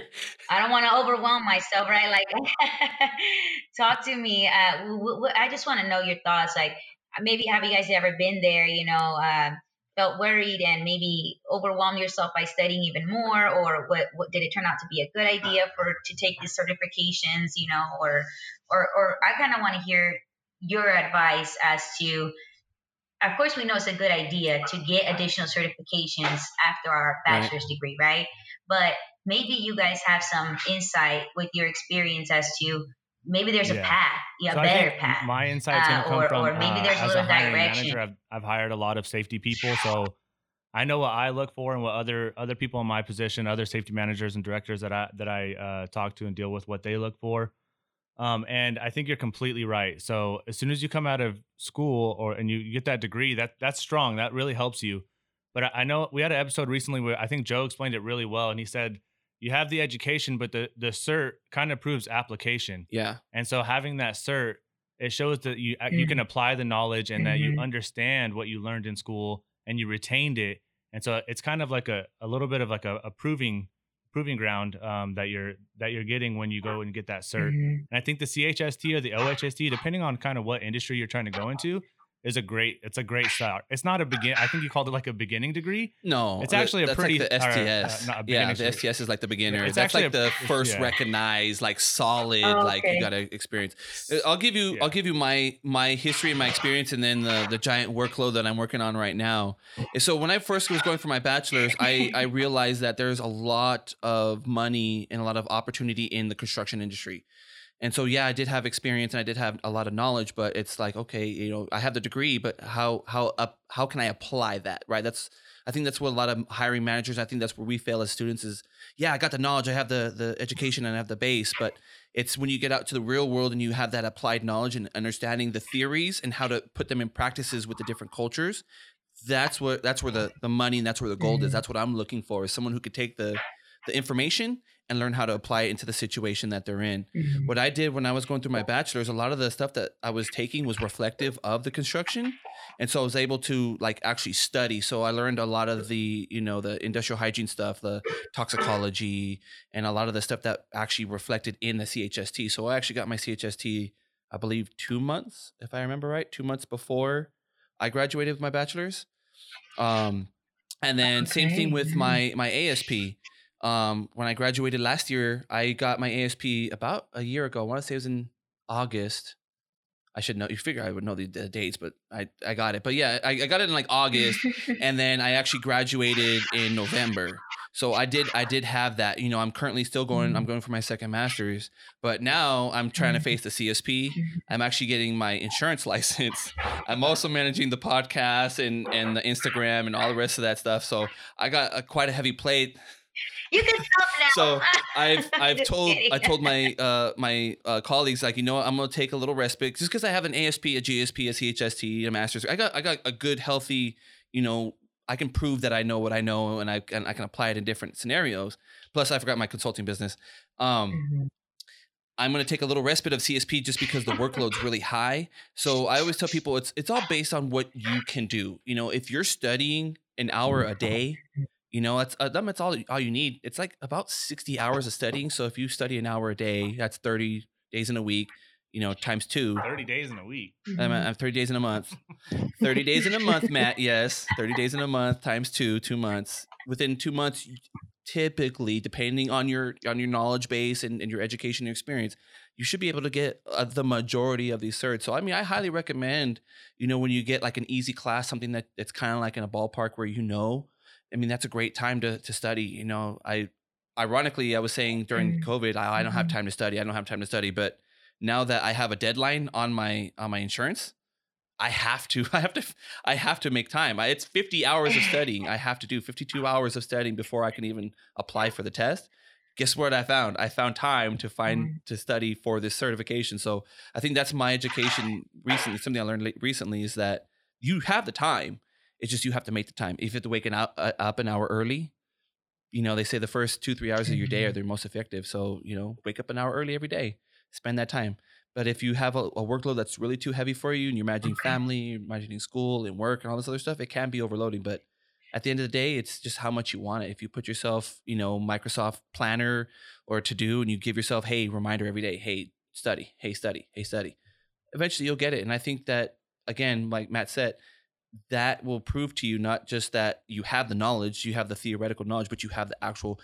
Speaker 4: I don't want to overwhelm myself, right? Like, talk to me. Uh, w- w- I just want to know your thoughts. Like, maybe have you guys ever been there? You know, uh, felt worried and maybe overwhelmed yourself by studying even more, or what? What did it turn out to be a good idea for to take these certifications? You know, or or or I kind of want to hear your advice as to. Of course, we know it's a good idea to get additional certifications after our
Speaker 1: Right.
Speaker 4: bachelor's degree, right? But maybe you guys have some insight with your experience as to maybe there's a path, yeah,
Speaker 2: So
Speaker 4: better path.
Speaker 2: My insight's
Speaker 4: uh,
Speaker 2: going to come
Speaker 4: or-
Speaker 2: from
Speaker 4: or maybe
Speaker 2: uh,
Speaker 4: there's a
Speaker 2: as
Speaker 4: little
Speaker 2: hiring
Speaker 4: direction.
Speaker 2: manager. I've, I've hired a lot of safety people, so I know what I look for and what other other people in my position, other safety managers and directors that I that I uh, talk to and deal with, what they look for. Um, and I think you're completely right. So as soon as you come out of school or and you, you get that degree, that that's strong. That really helps you. But I, I know we had an episode recently where I think Joe explained it really well, and he said you have the education, but the the cert kind of proves application.
Speaker 1: Yeah.
Speaker 2: And so having that cert, it shows that you uh, you can apply the knowledge and that you
Speaker 4: Mhm.
Speaker 2: understand what you learned in school and you retained it. And so it's kind of like a, a little bit of like a, a proving proving ground um, that you're that you're getting when you go and get that cert.
Speaker 4: Mhm.
Speaker 2: And I think the CHST or the OHST, depending on kind of what industry you're trying to go into, is a great it's a great start. It's not a begin. I think you called it like a beginning degree.
Speaker 1: No,
Speaker 2: It's
Speaker 1: th-
Speaker 2: actually a pretty-
Speaker 1: like the
Speaker 2: or, uh,
Speaker 1: STS.
Speaker 2: not a
Speaker 1: yeah, the
Speaker 2: cert.
Speaker 1: STS is like the beginner.
Speaker 2: it's
Speaker 1: that's
Speaker 2: actually
Speaker 1: like
Speaker 2: a-
Speaker 1: the first
Speaker 2: yeah.
Speaker 1: recognized, like solid,
Speaker 4: Oh,
Speaker 1: like you got to experience. Uh, I'll give you,
Speaker 2: Yeah.
Speaker 1: I'll give you my my history and my experience, and then the the giant workload that I'm working on right now. So when I first was going for my bachelor's, I I realized that there's a lot of money and a lot of opportunity in the construction industry. And so yeah, I did have experience and I did have a lot of knowledge, but it's like okay, you know, I have the degree, but how how up how can I apply that? Right? That's I think that's what a lot of hiring managers. I think that's where we fail as students. Is yeah, I got the knowledge, I have the the education, and I have the base, but it's when you get out to the real world and you have that applied knowledge and understanding the theories and how to put them in practices with the different cultures. That's what that's where the the money and that's where the gold is.
Speaker 4: Mhm.
Speaker 1: That's what I'm looking for is someone who could take the the information and learn how to apply it into the situation that they're in
Speaker 4: Mhm.
Speaker 1: what I did when I was going through my bachelor's, a lot of the stuff that I was taking was reflective of the construction. And so I was able to like actually study. So I learned a lot of the, you know, the industrial hygiene stuff, the toxicology, and a lot of the stuff that actually reflected in the CHST. So I actually got my CHST, I believe, two months, if I remember right, two months before I graduated with my bachelor's. Um, and then same thing with my my ASP um when i graduated last year i got my asp about a year ago. I want to say it was in august. I should know you figure i would know the, the dates but i i got it. But yeah I, I got it in like august and then i actually graduated in november. So i did i did have that you know i'm currently still going i'm going for my second master's but now i'm trying to face the csp i'm actually getting my insurance license. I'm also managing the podcast and and the instagram and all the rest of that stuff. So i got a, quite a heavy plate
Speaker 4: you can stop now.
Speaker 1: So, I've I've told
Speaker 4: kidding.
Speaker 1: I told my uh my uh, colleagues like you know what, I'm gonna take a little respite just because I have an ASP, a GSP, a CHST, a master's. I got I got a good healthy you know I can prove that I know what I know and I and I can apply it in different scenarios. Plus I forgot my consulting business. Um,
Speaker 4: Mhm.
Speaker 1: I'm going to take a little respite of CSP just because the workload's really high. So I always tell people it's it's all based on what you can do. You know, if you're studying an hour a day, you know, that's uh, that's all all you need. It's like about 60 hours of studying. So if you study an hour a day, that's 30 days in a week. You know, times two.
Speaker 2: 30 days in a week.
Speaker 1: I'm, I'm 30 days in a month. 30 days in a month, Matt. Yes, 30 days in a month times two, two months. Within two months, typically, depending on your on your knowledge base and, and your education and experience, you should be able to get uh, the majority of these certs. So, I mean, I highly recommend, you know, when you get like an easy class, something that it's kind of like in a ballpark where you know, I mean, that's a great time to to study. You know, I ironically, I was saying during
Speaker 4: Mm.
Speaker 1: COVID, I, I don't have
Speaker 4: Mhm.
Speaker 1: time to study. I don't have time to study, but now that I have a deadline on my on my insurance, I have to I have to I have to make time. I, it's 50 hours of studying. I have to do 52 hours of studying before I can even apply for the test. Guess what I found? I found time to find to study for this certification. So I think that's my education recently. Something I learned recently is that you have the time. It's just you have to make the time. If you have to wake an, hou- uh, up an hour early, you know, they say the first two, three hours of your day
Speaker 4: Mm-hmm.
Speaker 1: are their most effective. So, you know, wake up an hour early every day, spend that time. But if you have a, a workload that's really too heavy for you and you're managing
Speaker 4: Okay.
Speaker 1: family, you're managing school and work and all this other stuff, it can be overloading. But at the end of the day, it's just how much you want it. If you put yourself, you know, Microsoft Planner or to do and you give yourself, hey, reminder every day, hey, study, hey, study, hey, study, eventually you'll get it. And I think that, again, like Matt said, that will prove to you not just that you have the knowledge, you have the theoretical knowledge, but you have the actual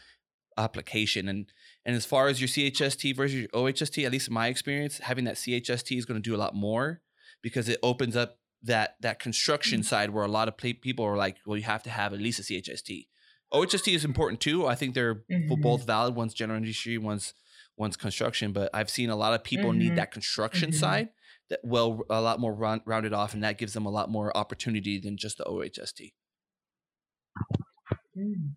Speaker 1: application. And and as far as your CHST versus your OHST, at least in my experience, having that CHST is going to do a lot more because it opens up that that construction side where a lot of people are like, well, you have to have at least a CHST. OHST is important too. I think they're
Speaker 4: Mhm.
Speaker 1: both valid. One's general industry, one's one's construction. But I've seen a lot of people need
Speaker 4: Mhm.
Speaker 1: that construction
Speaker 4: Mhm.
Speaker 1: side that well a lot more round, rounded off, and that gives them a lot more opportunity than just the OHST.
Speaker 4: Mm.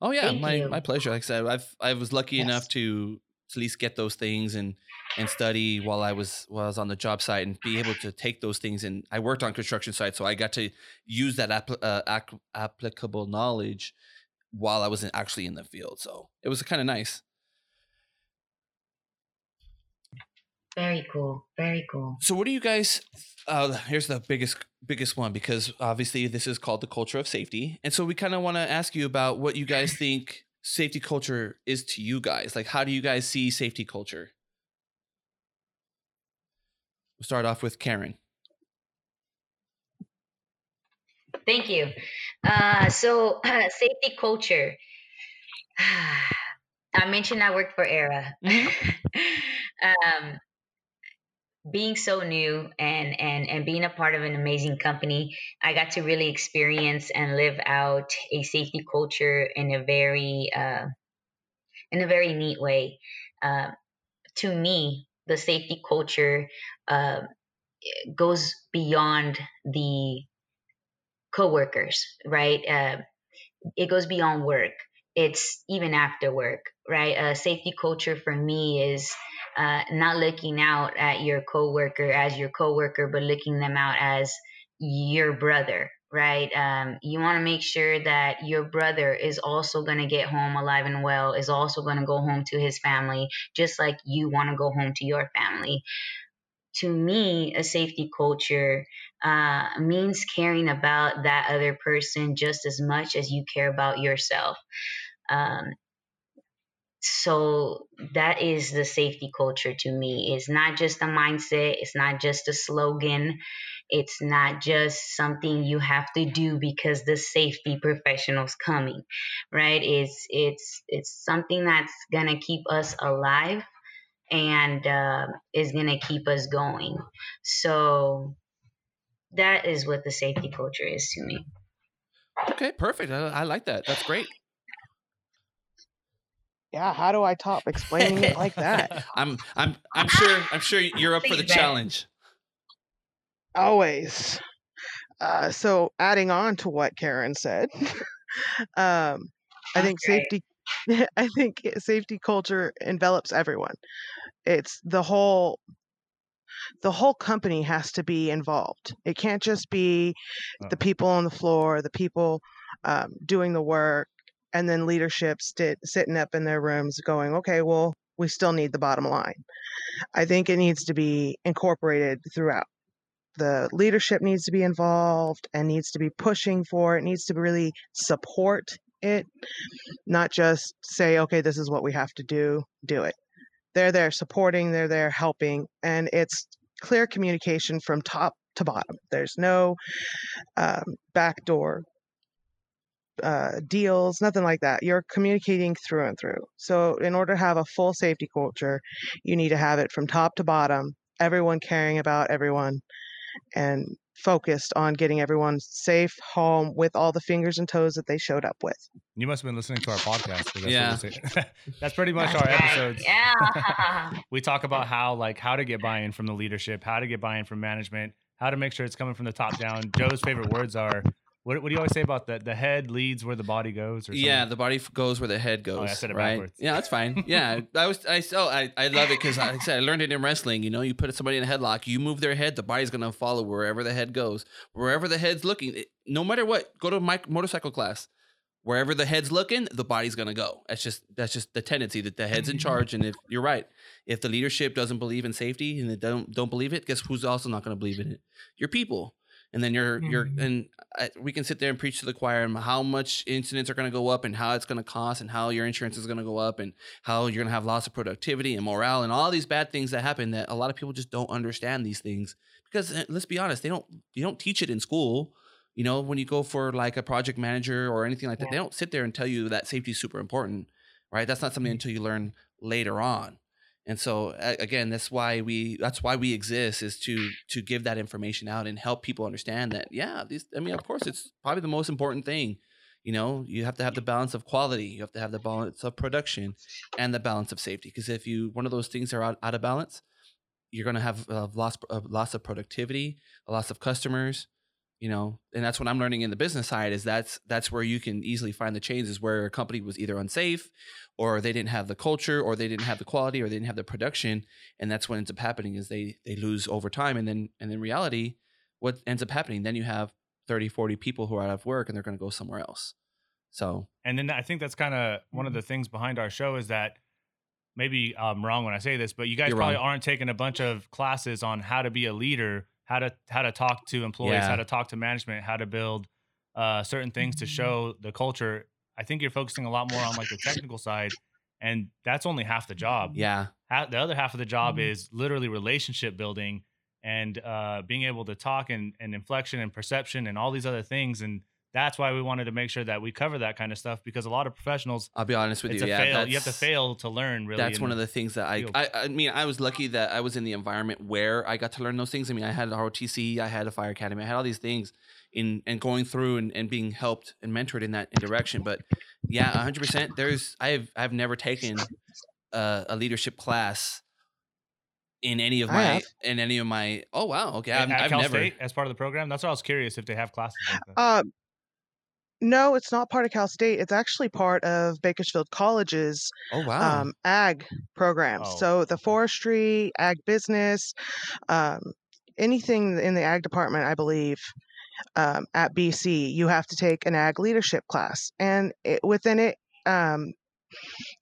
Speaker 1: Oh yeah,
Speaker 4: Thank
Speaker 1: my
Speaker 4: you.
Speaker 1: my pleasure. Like I said, I've I was lucky enough
Speaker 3: Yes.
Speaker 1: to to at least get those things and and study while I was while I was on the job site and be able to take those things and I worked on construction sites, so I got to use that uh, ac- applicable knowledge while I wasn't actually in the field. So it was kind of nice.
Speaker 4: Very cool. Very cool.
Speaker 1: So what do you guys? Uh, here's the biggest biggest one because obviously this is called the culture of safety, and so we kind of want to ask you about what you guys think safety culture is to you guys. Like, how do you guys see safety culture? We'll start off with Karen.
Speaker 4: Thank you. Uh, so, uh, safety culture. I mentioned I worked for Aera. um, being so new and, and, and being a part of an amazing company, I got to really experience and live out a safety culture in a very uh, in a very neat way. Uh, to me, the safety culture uh, goes beyond the coworkers, right? Uh, it goes beyond work. It's even after work, right? A safety culture for me is uh, not looking out at your coworker as your coworker, but looking them out as your brother, right? Um, you want to make sure that your brother is also going to get home alive and well, is also going to go home to his family, just like you want to go home to your family. To me, a safety culture uh, means caring about that other person just as much as you care about yourself. Um, so that is the safety culture to me. It's not just a mindset. It's not just a slogan. It's not just something you have to do because the safety professional's coming, right? It's it's it's something that's gonna keep us alive and uh, is gonna keep us going. So that is what the safety culture is to me.
Speaker 1: Okay, perfect. I, I like that. That's great.
Speaker 3: Yeah, how do I top explaining it like that?
Speaker 1: I'm I'm I'm sure I'm sure you're up for the challenge.
Speaker 3: Always. Uh, so adding on to what Karen said, um, I think
Speaker 4: Okay.
Speaker 3: safety. I think safety culture envelops everyone. It's the whole. The whole company has to be involved. It can't just be the people on the floor, the people um, doing the work, and then leadership sitting up in their rooms going, "Okay, well, we still need the bottom line." I think it needs to be incorporated throughout. The leadership needs to be involved and needs to be pushing for it needs to really support it not just say okay this is what we have to do do it. They're there supporting they're there helping and it's clear communication from top to bottom. There's no um, backdoor uh, deals nothing like that you're communicating through and through so in order to have a full safety culture you need to have it from top to bottom everyone caring about everyone and focused on getting everyone safe home with all the fingers and toes that they showed up with.
Speaker 2: You must have been listening to our podcast. That's
Speaker 1: Yeah.
Speaker 2: What we say. that's pretty much our episodes.
Speaker 4: Yeah.
Speaker 2: we talk about how like how to get buy-in from the leadership, how to get buy-in from management, how to make sure it's coming from the top down. Joe's favorite words are what, what do you always say about that? The head leads where the body goes, or something?
Speaker 1: Yeah, the body f- goes where the head oh, goes.
Speaker 2: Oh, I said it
Speaker 1: right?
Speaker 2: backwards.
Speaker 1: Yeah, that's fine. Yeah, I was. I so I, I love it because like I said I learned it in wrestling. You know, you put somebody in a headlock, you move their head, the body's gonna follow wherever the head goes, wherever the head's looking. It- no matter what, go to my motorcycle class. wherever the head's looking, the body's gonna go. That's just that's just the tendency that the head's in charge. And if you're right, if the leadership doesn't believe in safety and they don't don't believe it, guess who's also not gonna believe in it? Your people. And then you're you're
Speaker 4: Mhm.
Speaker 1: and I, we can sit there and preach to the choir and how much incidents are going to go up and how it's going to cost and how your insurance is going to go up and how you're going to have loss of productivity and morale and all these bad things that happen that a lot of people just don't understand these things because uh, let's be honest they don't you don't teach it in school you know when you go for like a project manager or anything like that they don't sit there and tell you that safety is super important right? That's not something until you learn later on and so again that's why we that's why we exist is to to give that information out and help people understand that yeah these i mean of course it's probably the most important thing you know? You have to have the balance of quality you have to have the balance of production and the balance of safety because if you one of those things are out, out of balance you're going to have uh, a loss a uh, loss of productivity a loss of customers you know and that's what i'm learning in the business side is that's that's where you can easily find the chains is where a company was either unsafe or they didn't have the culture or they didn't have the quality or they didn't have the production and that's what ends up happening is they they lose over time and then and in reality what ends up happening then you have 30 40 people who are out of work and they're going to go somewhere else so
Speaker 2: And then I think that's kind of one
Speaker 1: Mm-hmm.
Speaker 2: of the things behind our show is that maybe I'm wrong when I say this, but you guys probably
Speaker 1: wrong.
Speaker 2: aren't taking a bunch of classes on how to be a leader, how to how to talk to employees,
Speaker 1: Yeah.
Speaker 2: how to talk to management, how to build uh, certain things to show the culture. I think you're focusing a lot more on like the technical side, and that's only half the job.
Speaker 1: yeah
Speaker 2: Ha- the other half of the job
Speaker 3: Mhm.
Speaker 2: is literally relationship building and uh, being able to talk and, and inflection and perception and all these other things. And that's why we wanted to make sure that we cover that kind of stuff because a lot of professionals,
Speaker 1: i'll be honest with
Speaker 2: it's
Speaker 1: you
Speaker 2: a
Speaker 1: yeah
Speaker 2: fail. You have to fail to learn. Really,
Speaker 1: that's
Speaker 2: in
Speaker 1: one of the things that I. I I mean I was lucky that I was in the environment where I got to learn those things. I mean I had ROTC, I had a fire academy, I had all these things in and going through and, and being helped and mentored in that in direction. But yeah, hundred percent. There's I've I've never taken a, a leadership class in any of
Speaker 3: I
Speaker 1: my
Speaker 3: have.
Speaker 1: in any of my oh wow okay I've,
Speaker 2: at
Speaker 1: I've never
Speaker 2: State as part of the program. That's what I was curious if they have classes like that.
Speaker 3: Uh, no, it's not part of Cal State. It's actually part of Bakersfield College's
Speaker 1: oh wow
Speaker 3: um, ag programs.
Speaker 2: Oh,
Speaker 3: so the forestry, ag business, um, anything in the ag department, I believe, um, at BC, you have to take an ag leadership class, and it, within it, um,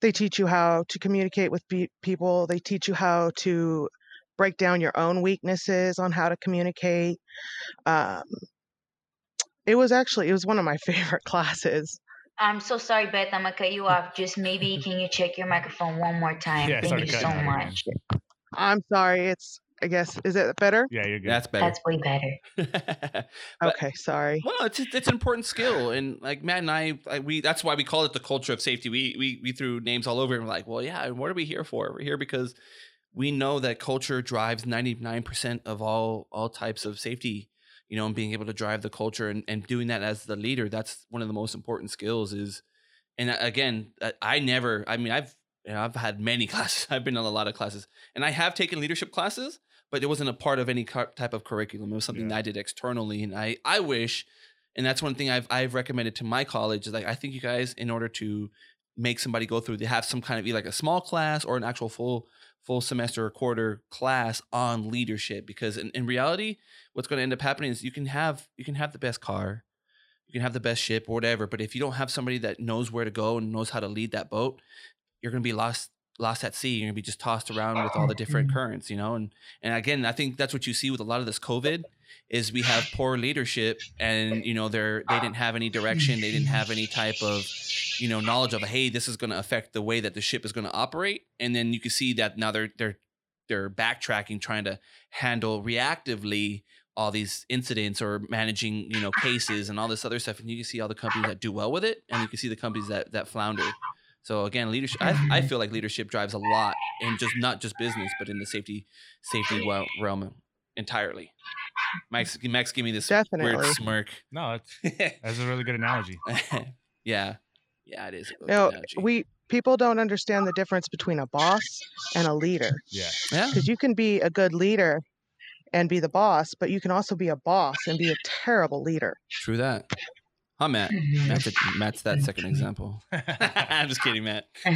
Speaker 3: they teach you how to communicate with pe- people. They teach you how to break down your own weaknesses on how to communicate. It was actually it was one of my favorite classes.
Speaker 4: I'm so sorry, Beth. I'm gonna cut you mm. off. Just maybe can you check your microphone one more time?
Speaker 2: Yeah, it
Speaker 4: Thank you so
Speaker 2: cutting out again.
Speaker 4: much.
Speaker 3: I'm sorry. It's I guess is it better?
Speaker 2: Yeah, you're good.
Speaker 1: that's better.
Speaker 4: That's way better.
Speaker 1: But-
Speaker 3: Okay, sorry.
Speaker 1: Well, it's it's an important skill, and like Matt and I, like, we that's why we call it the culture of safety. We we we threw names all over, and we're like, well, yeah, and what are we here for? We're here because we know that culture drives ninety nine percent of all all types of safety. You know, and being able to drive the culture and, and doing that as the leader, that's one of the most important skills. Is and again, I- I never. I mean, I've you know, I've had many classes. I've been in a lot of classes, and I have taken leadership classes, but it wasn't a part of any type of curriculum. It was something
Speaker 2: Yeah.
Speaker 1: that I did externally, and I I wish, and that's one thing I've I've recommended to my college is like I think you guys, in order to make somebody go through, they have some kind of like a small class or an actual full full semester or quarter class on leadership because in, in reality what's going to end up happening is you can have you can have the best car you can have the best ship or whatever but if you don't have somebody that knows where to go and knows how to lead that boat you're going to be lost lost at sea you're to be just tossed around with all the different mm-hmm. currents you know and and again i think that's what you see with a lot of this covid is we have poor leadership and you know they're they didn't have any direction they didn't have any type of you know knowledge of hey this is going to affect the way that the ship is going to operate and then you can see that now they're they're they're backtracking trying to handle reactively all these incidents or managing you know cases and all this other stuff and you can see all the companies that do well with it and you can see the companies that that flounder so again leadership I, I feel like leadership drives a lot in just not just business but in the safety safety realm entirely max max give me this weird
Speaker 3: Definitely.
Speaker 2: no, that's, that's a really good analogy.
Speaker 1: yeah yeah it is a good
Speaker 3: No,
Speaker 1: analogy.
Speaker 3: we people don't understand the difference between a boss and a leader
Speaker 2: Yeah.
Speaker 1: yeah
Speaker 3: because you can be a good leader and be the boss, but you can also be a boss and be a terrible leader.
Speaker 1: true that huh matt Matt's, a, Matt's that second example. I'm just kidding, Matt.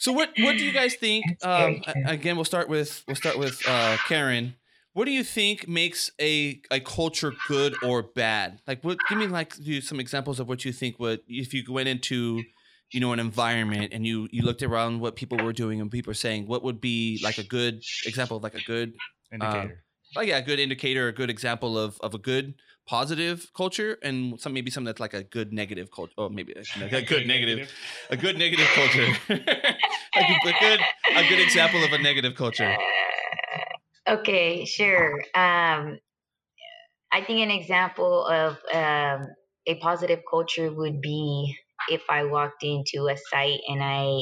Speaker 1: So what what do you guys think? Um, again, we'll start with we'll start with uh, Karen. what do you think makes a a culture good or bad? Like, what? Give me like do some examples of what you think would if you went into you know an environment and you you looked around what people were doing and people were saying what would be like a good example of like a good
Speaker 2: Indicator.
Speaker 1: oh yeah a good indicator a good example of of a good positive culture and some maybe something that's like a good negative culture oh maybe a, a good negative a good negative culture a, good, a good a good example of a negative culture
Speaker 4: Okay, sure. Um, I think an example of um, a positive culture would be if I walked into a site and I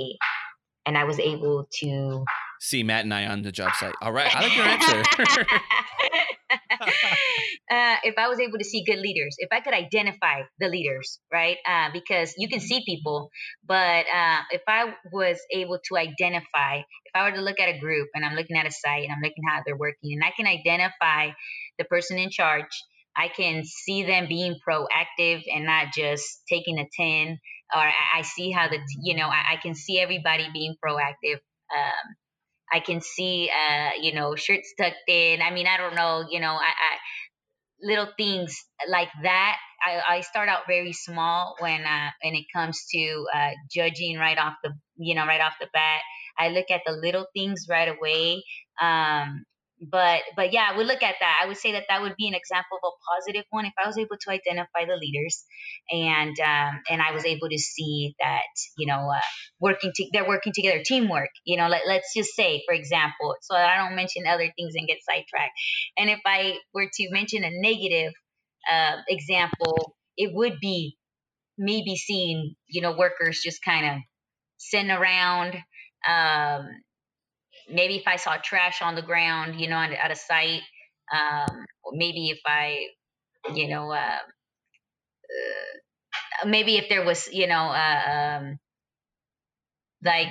Speaker 4: and I was able to
Speaker 1: see Matt and I on the job site. All right, I like your answer.
Speaker 4: uh, if I was able to see good leaders, if I could identify the leaders, right? Uh, because you can see people, but uh, if I was able to identify, if I were to look at a group and I'm looking at a site and I'm looking how they're working, and I can identify the person in charge, I can see them being proactive and not just taking a 10 or I, I see how the you know I, I, can see everybody being proactive um, I can see, uh, you know, shirts tucked in. I mean, I don't know, you know, I, I little things like that. I, I start out very small when uh, when it comes to uh, judging right off the, you know, right off the bat. I look at the little things right away. Um, but but yeah, we look at that. I would say that that would be an example of a positive one if I was able to identify the leaders, and um, and I was able to see that you know uh, working to, they're working together, teamwork. You know, let, let's just say for example, so I don't mention other things and get sidetracked. And if I were to mention a negative uh, example, it would be maybe seeing you know workers just kind of sitting around. Um, maybe if I saw trash on the ground, you know, at, at a site, um, maybe if I, you know, uh, uh, maybe if there was, you know, uh, um, like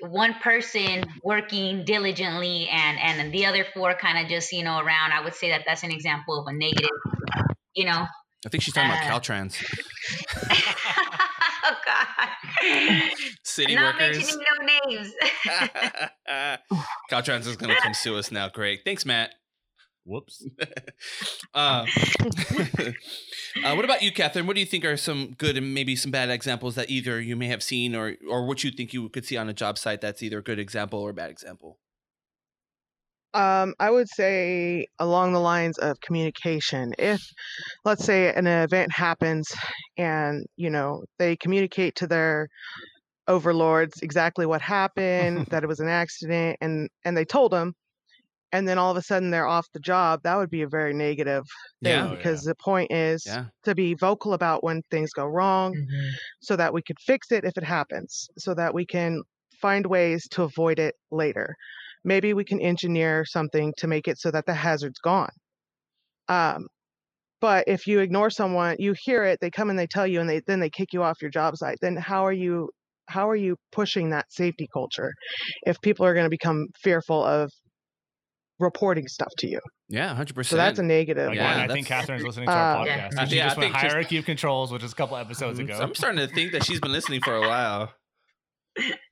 Speaker 4: one person working diligently and and the other four kind of just you know around i would say that that's an example of a negative you know
Speaker 1: i think she's talking about uh, caltrans
Speaker 4: oh God.
Speaker 1: City
Speaker 4: Not
Speaker 1: workers.
Speaker 4: mentioning no names.
Speaker 1: Caltrans is gonna come sue us now. Great. Thanks, Matt.
Speaker 2: Whoops.
Speaker 1: uh, uh, what about you, Catherine? What do you think are some good and maybe some bad examples that either you may have seen or or what you think you could see on a job site that's either a good example or a bad example?
Speaker 3: Um, I would say along the lines of communication. If, let's say, an event happens and you know they communicate to their overlords exactly what happened, that it was an accident, and and they told them, and then all of a sudden they're off the job, that would be a very negative thing
Speaker 1: Yeah.
Speaker 2: Oh,
Speaker 3: because
Speaker 2: yeah.
Speaker 3: the point is
Speaker 1: Yeah.
Speaker 3: to be vocal about when things go wrong
Speaker 4: Mhm.
Speaker 3: so that we could fix it if it happens, so that we can find ways to avoid it later. Maybe we can engineer something to make it so that the hazard's gone. Um, but if you ignore someone, you hear it, they come and they tell you, and they then they kick you off your job site. Then how are you? How are you pushing that safety culture if people are going to become fearful of reporting stuff to you?
Speaker 1: Yeah, hundred percent.
Speaker 3: So that's a negative.
Speaker 2: Again,
Speaker 1: Yeah,
Speaker 2: I think Catherine's listening to our
Speaker 3: Uh,
Speaker 2: podcast.
Speaker 4: Yeah.
Speaker 2: She
Speaker 1: Yeah, I
Speaker 2: just went
Speaker 1: think she's-
Speaker 2: hierarchy of controls, which is a couple episodes ago.
Speaker 1: I'm starting to think that she's been listening for a while.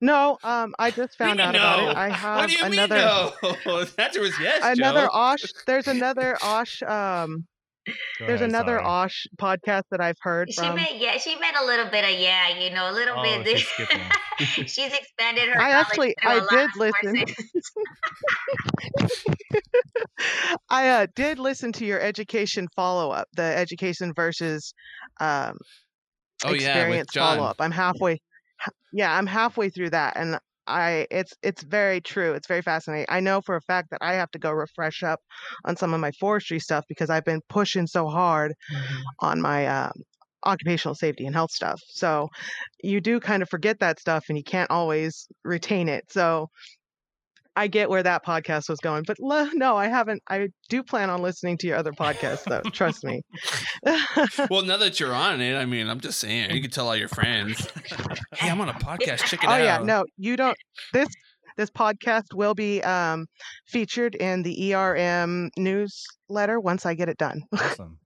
Speaker 3: No, um, I just
Speaker 1: What do you
Speaker 3: found out
Speaker 1: mean
Speaker 3: about it. I
Speaker 1: What
Speaker 3: have
Speaker 1: do you
Speaker 3: another
Speaker 1: mean no? The answer was yes.
Speaker 3: another
Speaker 1: Joe.
Speaker 3: Osh. There's another Osh. Um,
Speaker 2: Go
Speaker 3: there's
Speaker 2: ahead,
Speaker 3: another
Speaker 2: sorry.
Speaker 3: Osh podcast that I've heard
Speaker 4: She
Speaker 3: from.
Speaker 4: meant yeah, she meant a little bit of yeah, you know, a little
Speaker 2: Oh,
Speaker 4: bit.
Speaker 2: she's
Speaker 4: she's expanded her.
Speaker 3: I actually-
Speaker 4: through a
Speaker 3: I
Speaker 4: lot
Speaker 3: did listen. I uh, did listen to your education follow up, the education versus um,
Speaker 1: Oh yeah, with
Speaker 3: experience
Speaker 1: John.
Speaker 3: follow up. I'm halfway. Yeah, I'm halfway through that, and I it's it's very true. It's very fascinating. I know for a fact that I have to go refresh up on some of my forestry stuff because I've been pushing so hard on my um, occupational safety and health stuff. So you do kind of forget that stuff, and you can't always retain it. So. I get where that podcast was going, but lo- no, I haven't. I do plan on listening to your other podcasts, though. Trust me.
Speaker 1: Well, now that you're on it, I mean, I'm just saying, you can tell all your friends. hey, I'm on a podcast. Check it
Speaker 3: oh
Speaker 1: out.
Speaker 3: yeah, no, you don't. This this podcast will be um, featured in the ERM newsletter once I get it done.
Speaker 2: Awesome.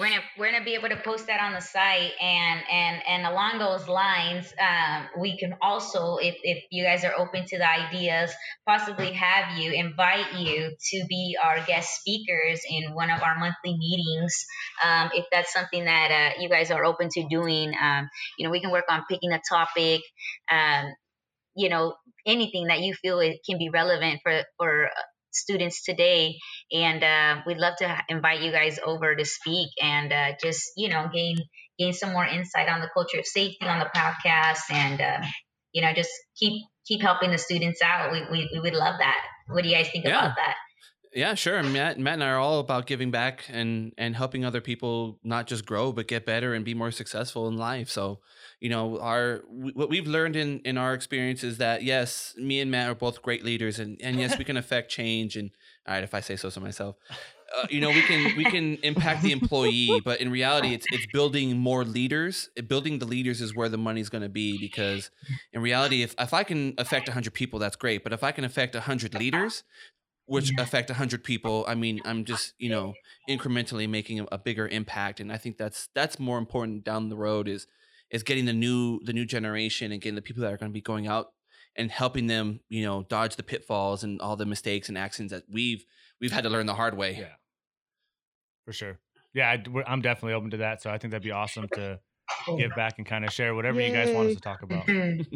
Speaker 4: We're gonna we're gonna be able to post that on the site and and and along those lines um, we can also if, if you guys are open to the ideas possibly have you invite you to be our guest speakers in one of our monthly meetings um, if that's something that uh, you guys are open to doing um, you know we can work on picking a topic um, you know anything that you feel it can be relevant for for students today and uh, we'd love to invite you guys over to speak and uh, just you know gain gain some more insight on the culture of safety on the podcast and uh, you know just keep keep helping the students out. We, we, we would love that. What do you guys think
Speaker 1: Yeah.
Speaker 4: about that
Speaker 1: Yeah, sure. Matt, Matt and I are all about giving back and and helping other people not just grow but get better and be more successful in life. So, you know, our what we've learned in in our experience is that yes, me and Matt are both great leaders, and and yes, we can affect change. And all right, if I say so so myself, uh, you know, we can we can impact the employee, but in reality, it's it's building more leaders. Building the leaders is where the money's going to be because in reality, if if I can affect hundred people, that's great. But if I can affect hundred leaders, which mm-hmm. affect 100 people i mean i'm just you know incrementally making a, a bigger impact and i think that's that's more important down the road is is getting the new the new generation and getting the people that are going to be going out and helping them you know dodge the pitfalls and all the mistakes and actions that we've we've had to learn the hard way
Speaker 2: Yeah, for sure. Yeah, I, I'm definitely open to that. So I think that'd be awesome to give back and kind of share whatever you guys want us to talk about.
Speaker 4: Mhm.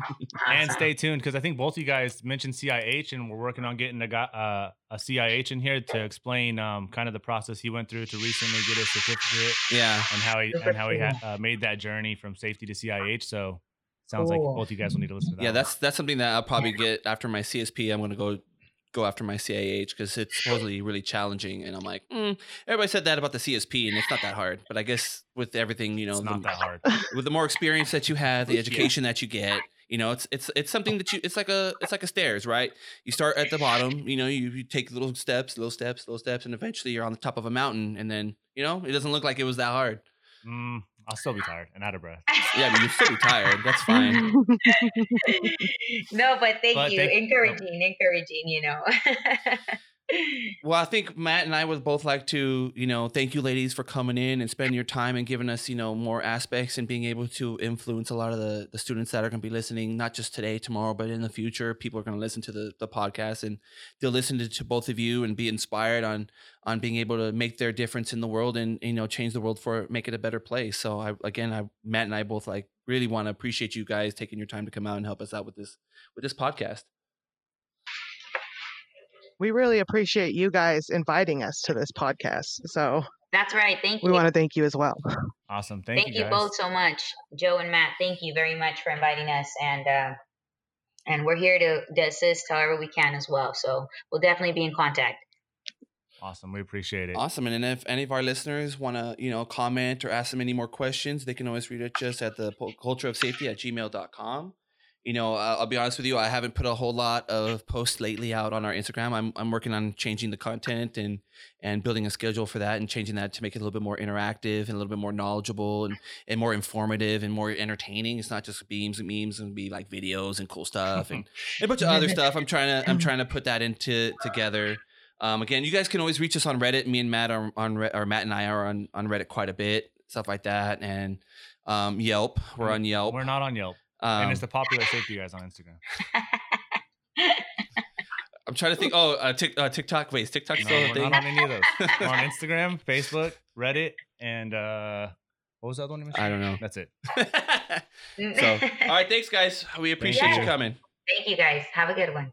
Speaker 2: And stay tuned because I think both of you guys mentioned CIH, and we're working on getting a uh, a CIH in here to explain um, kind of the process he went through to recently get his certificate
Speaker 1: yeah
Speaker 2: and how he and how he ha- uh, made that journey from safety to CIH. So sounds
Speaker 4: Cool.
Speaker 2: like both you guys will need to listen to that.
Speaker 1: yeah that's that's something that i'll probably get after my csp i'm going to go go after my CIH because it's supposedly really challenging and i'm like mm. everybody said that about the csp and it's not that hard but i guess with everything you know
Speaker 2: it's not
Speaker 1: the-
Speaker 2: that hard.
Speaker 1: with the more experience that you have, the
Speaker 2: Yeah.
Speaker 1: education that you get, you know, it's it's it's something that you it's like a it's like a stairs, right? You start at the bottom, you know, you, you take little steps, little steps, little steps, and eventually you're on the top of a mountain, and then you know it doesn't look like it was that hard.
Speaker 2: Mm, I'll still be tired and out of breath.
Speaker 1: Yeah, but you'll still be tired. That's fine.
Speaker 4: no, but thank
Speaker 2: But
Speaker 4: you.
Speaker 2: thank-
Speaker 4: encouraging, encouraging, you know.
Speaker 1: Well, I think Matt and I would both like to, you know, thank you, ladies, for coming in and spending your time and giving us, you know, more aspects and being able to influence a lot of the, the students that are going to be listening, not just today, tomorrow, but in the future. People are going to listen to the, the podcast and they'll listen to, to both of you and be inspired on on being able to make their difference in the world and you know change the world for make it a better place. So I again, I Matt and I both like really want to appreciate you guys taking your time to come out and help us out with this with this podcast.
Speaker 3: We really appreciate you guys inviting us to this podcast. So
Speaker 4: That's right. Thank you.
Speaker 3: we want to thank you as well.
Speaker 2: Awesome. Thank,
Speaker 4: thank
Speaker 2: you,
Speaker 4: you, both so much, Joe and Matt. Thank you very much for inviting us, and uh, and we're here to, to assist however we can as well. So we'll definitely be in contact.
Speaker 2: Awesome. We appreciate it.
Speaker 1: Awesome. And then if any of our listeners want to, you know, comment or ask them any more questions, they can always reach us at the culture of safety at gmail.com. You know, I'll, I'll be honest with you, I haven't put a whole lot of posts lately out on our Instagram. I'm, I'm working on changing the content and, and building a schedule for that and changing that to make it a little bit more interactive and a little bit more knowledgeable and, and more informative and more entertaining. It's not just beams and memes and be like videos and cool stuff and a bunch of other stuff. I'm trying to I'm trying to put that into together. Um, again, you guys can always reach us on Reddit. Me and Matt are on or Matt and I are on on Reddit quite a bit, stuff like that, and um, Yelp. We're on Yelp.
Speaker 2: We're not on Yelp.
Speaker 1: Um,
Speaker 2: and it's the popular safety guys on Instagram.
Speaker 1: I'm trying to think. Oh, uh, tic, uh, TikTok. Wait, is TikTok
Speaker 2: No,
Speaker 1: still a
Speaker 2: we're
Speaker 1: thing?
Speaker 2: not on any of those. We're on Instagram, Facebook, Reddit, and uh what was the other one?
Speaker 1: I don't know.
Speaker 2: That's it.
Speaker 1: so, all right, thanks, guys. We appreciate
Speaker 4: Yeah.
Speaker 1: you coming.
Speaker 4: Thank you guys. Have a good one.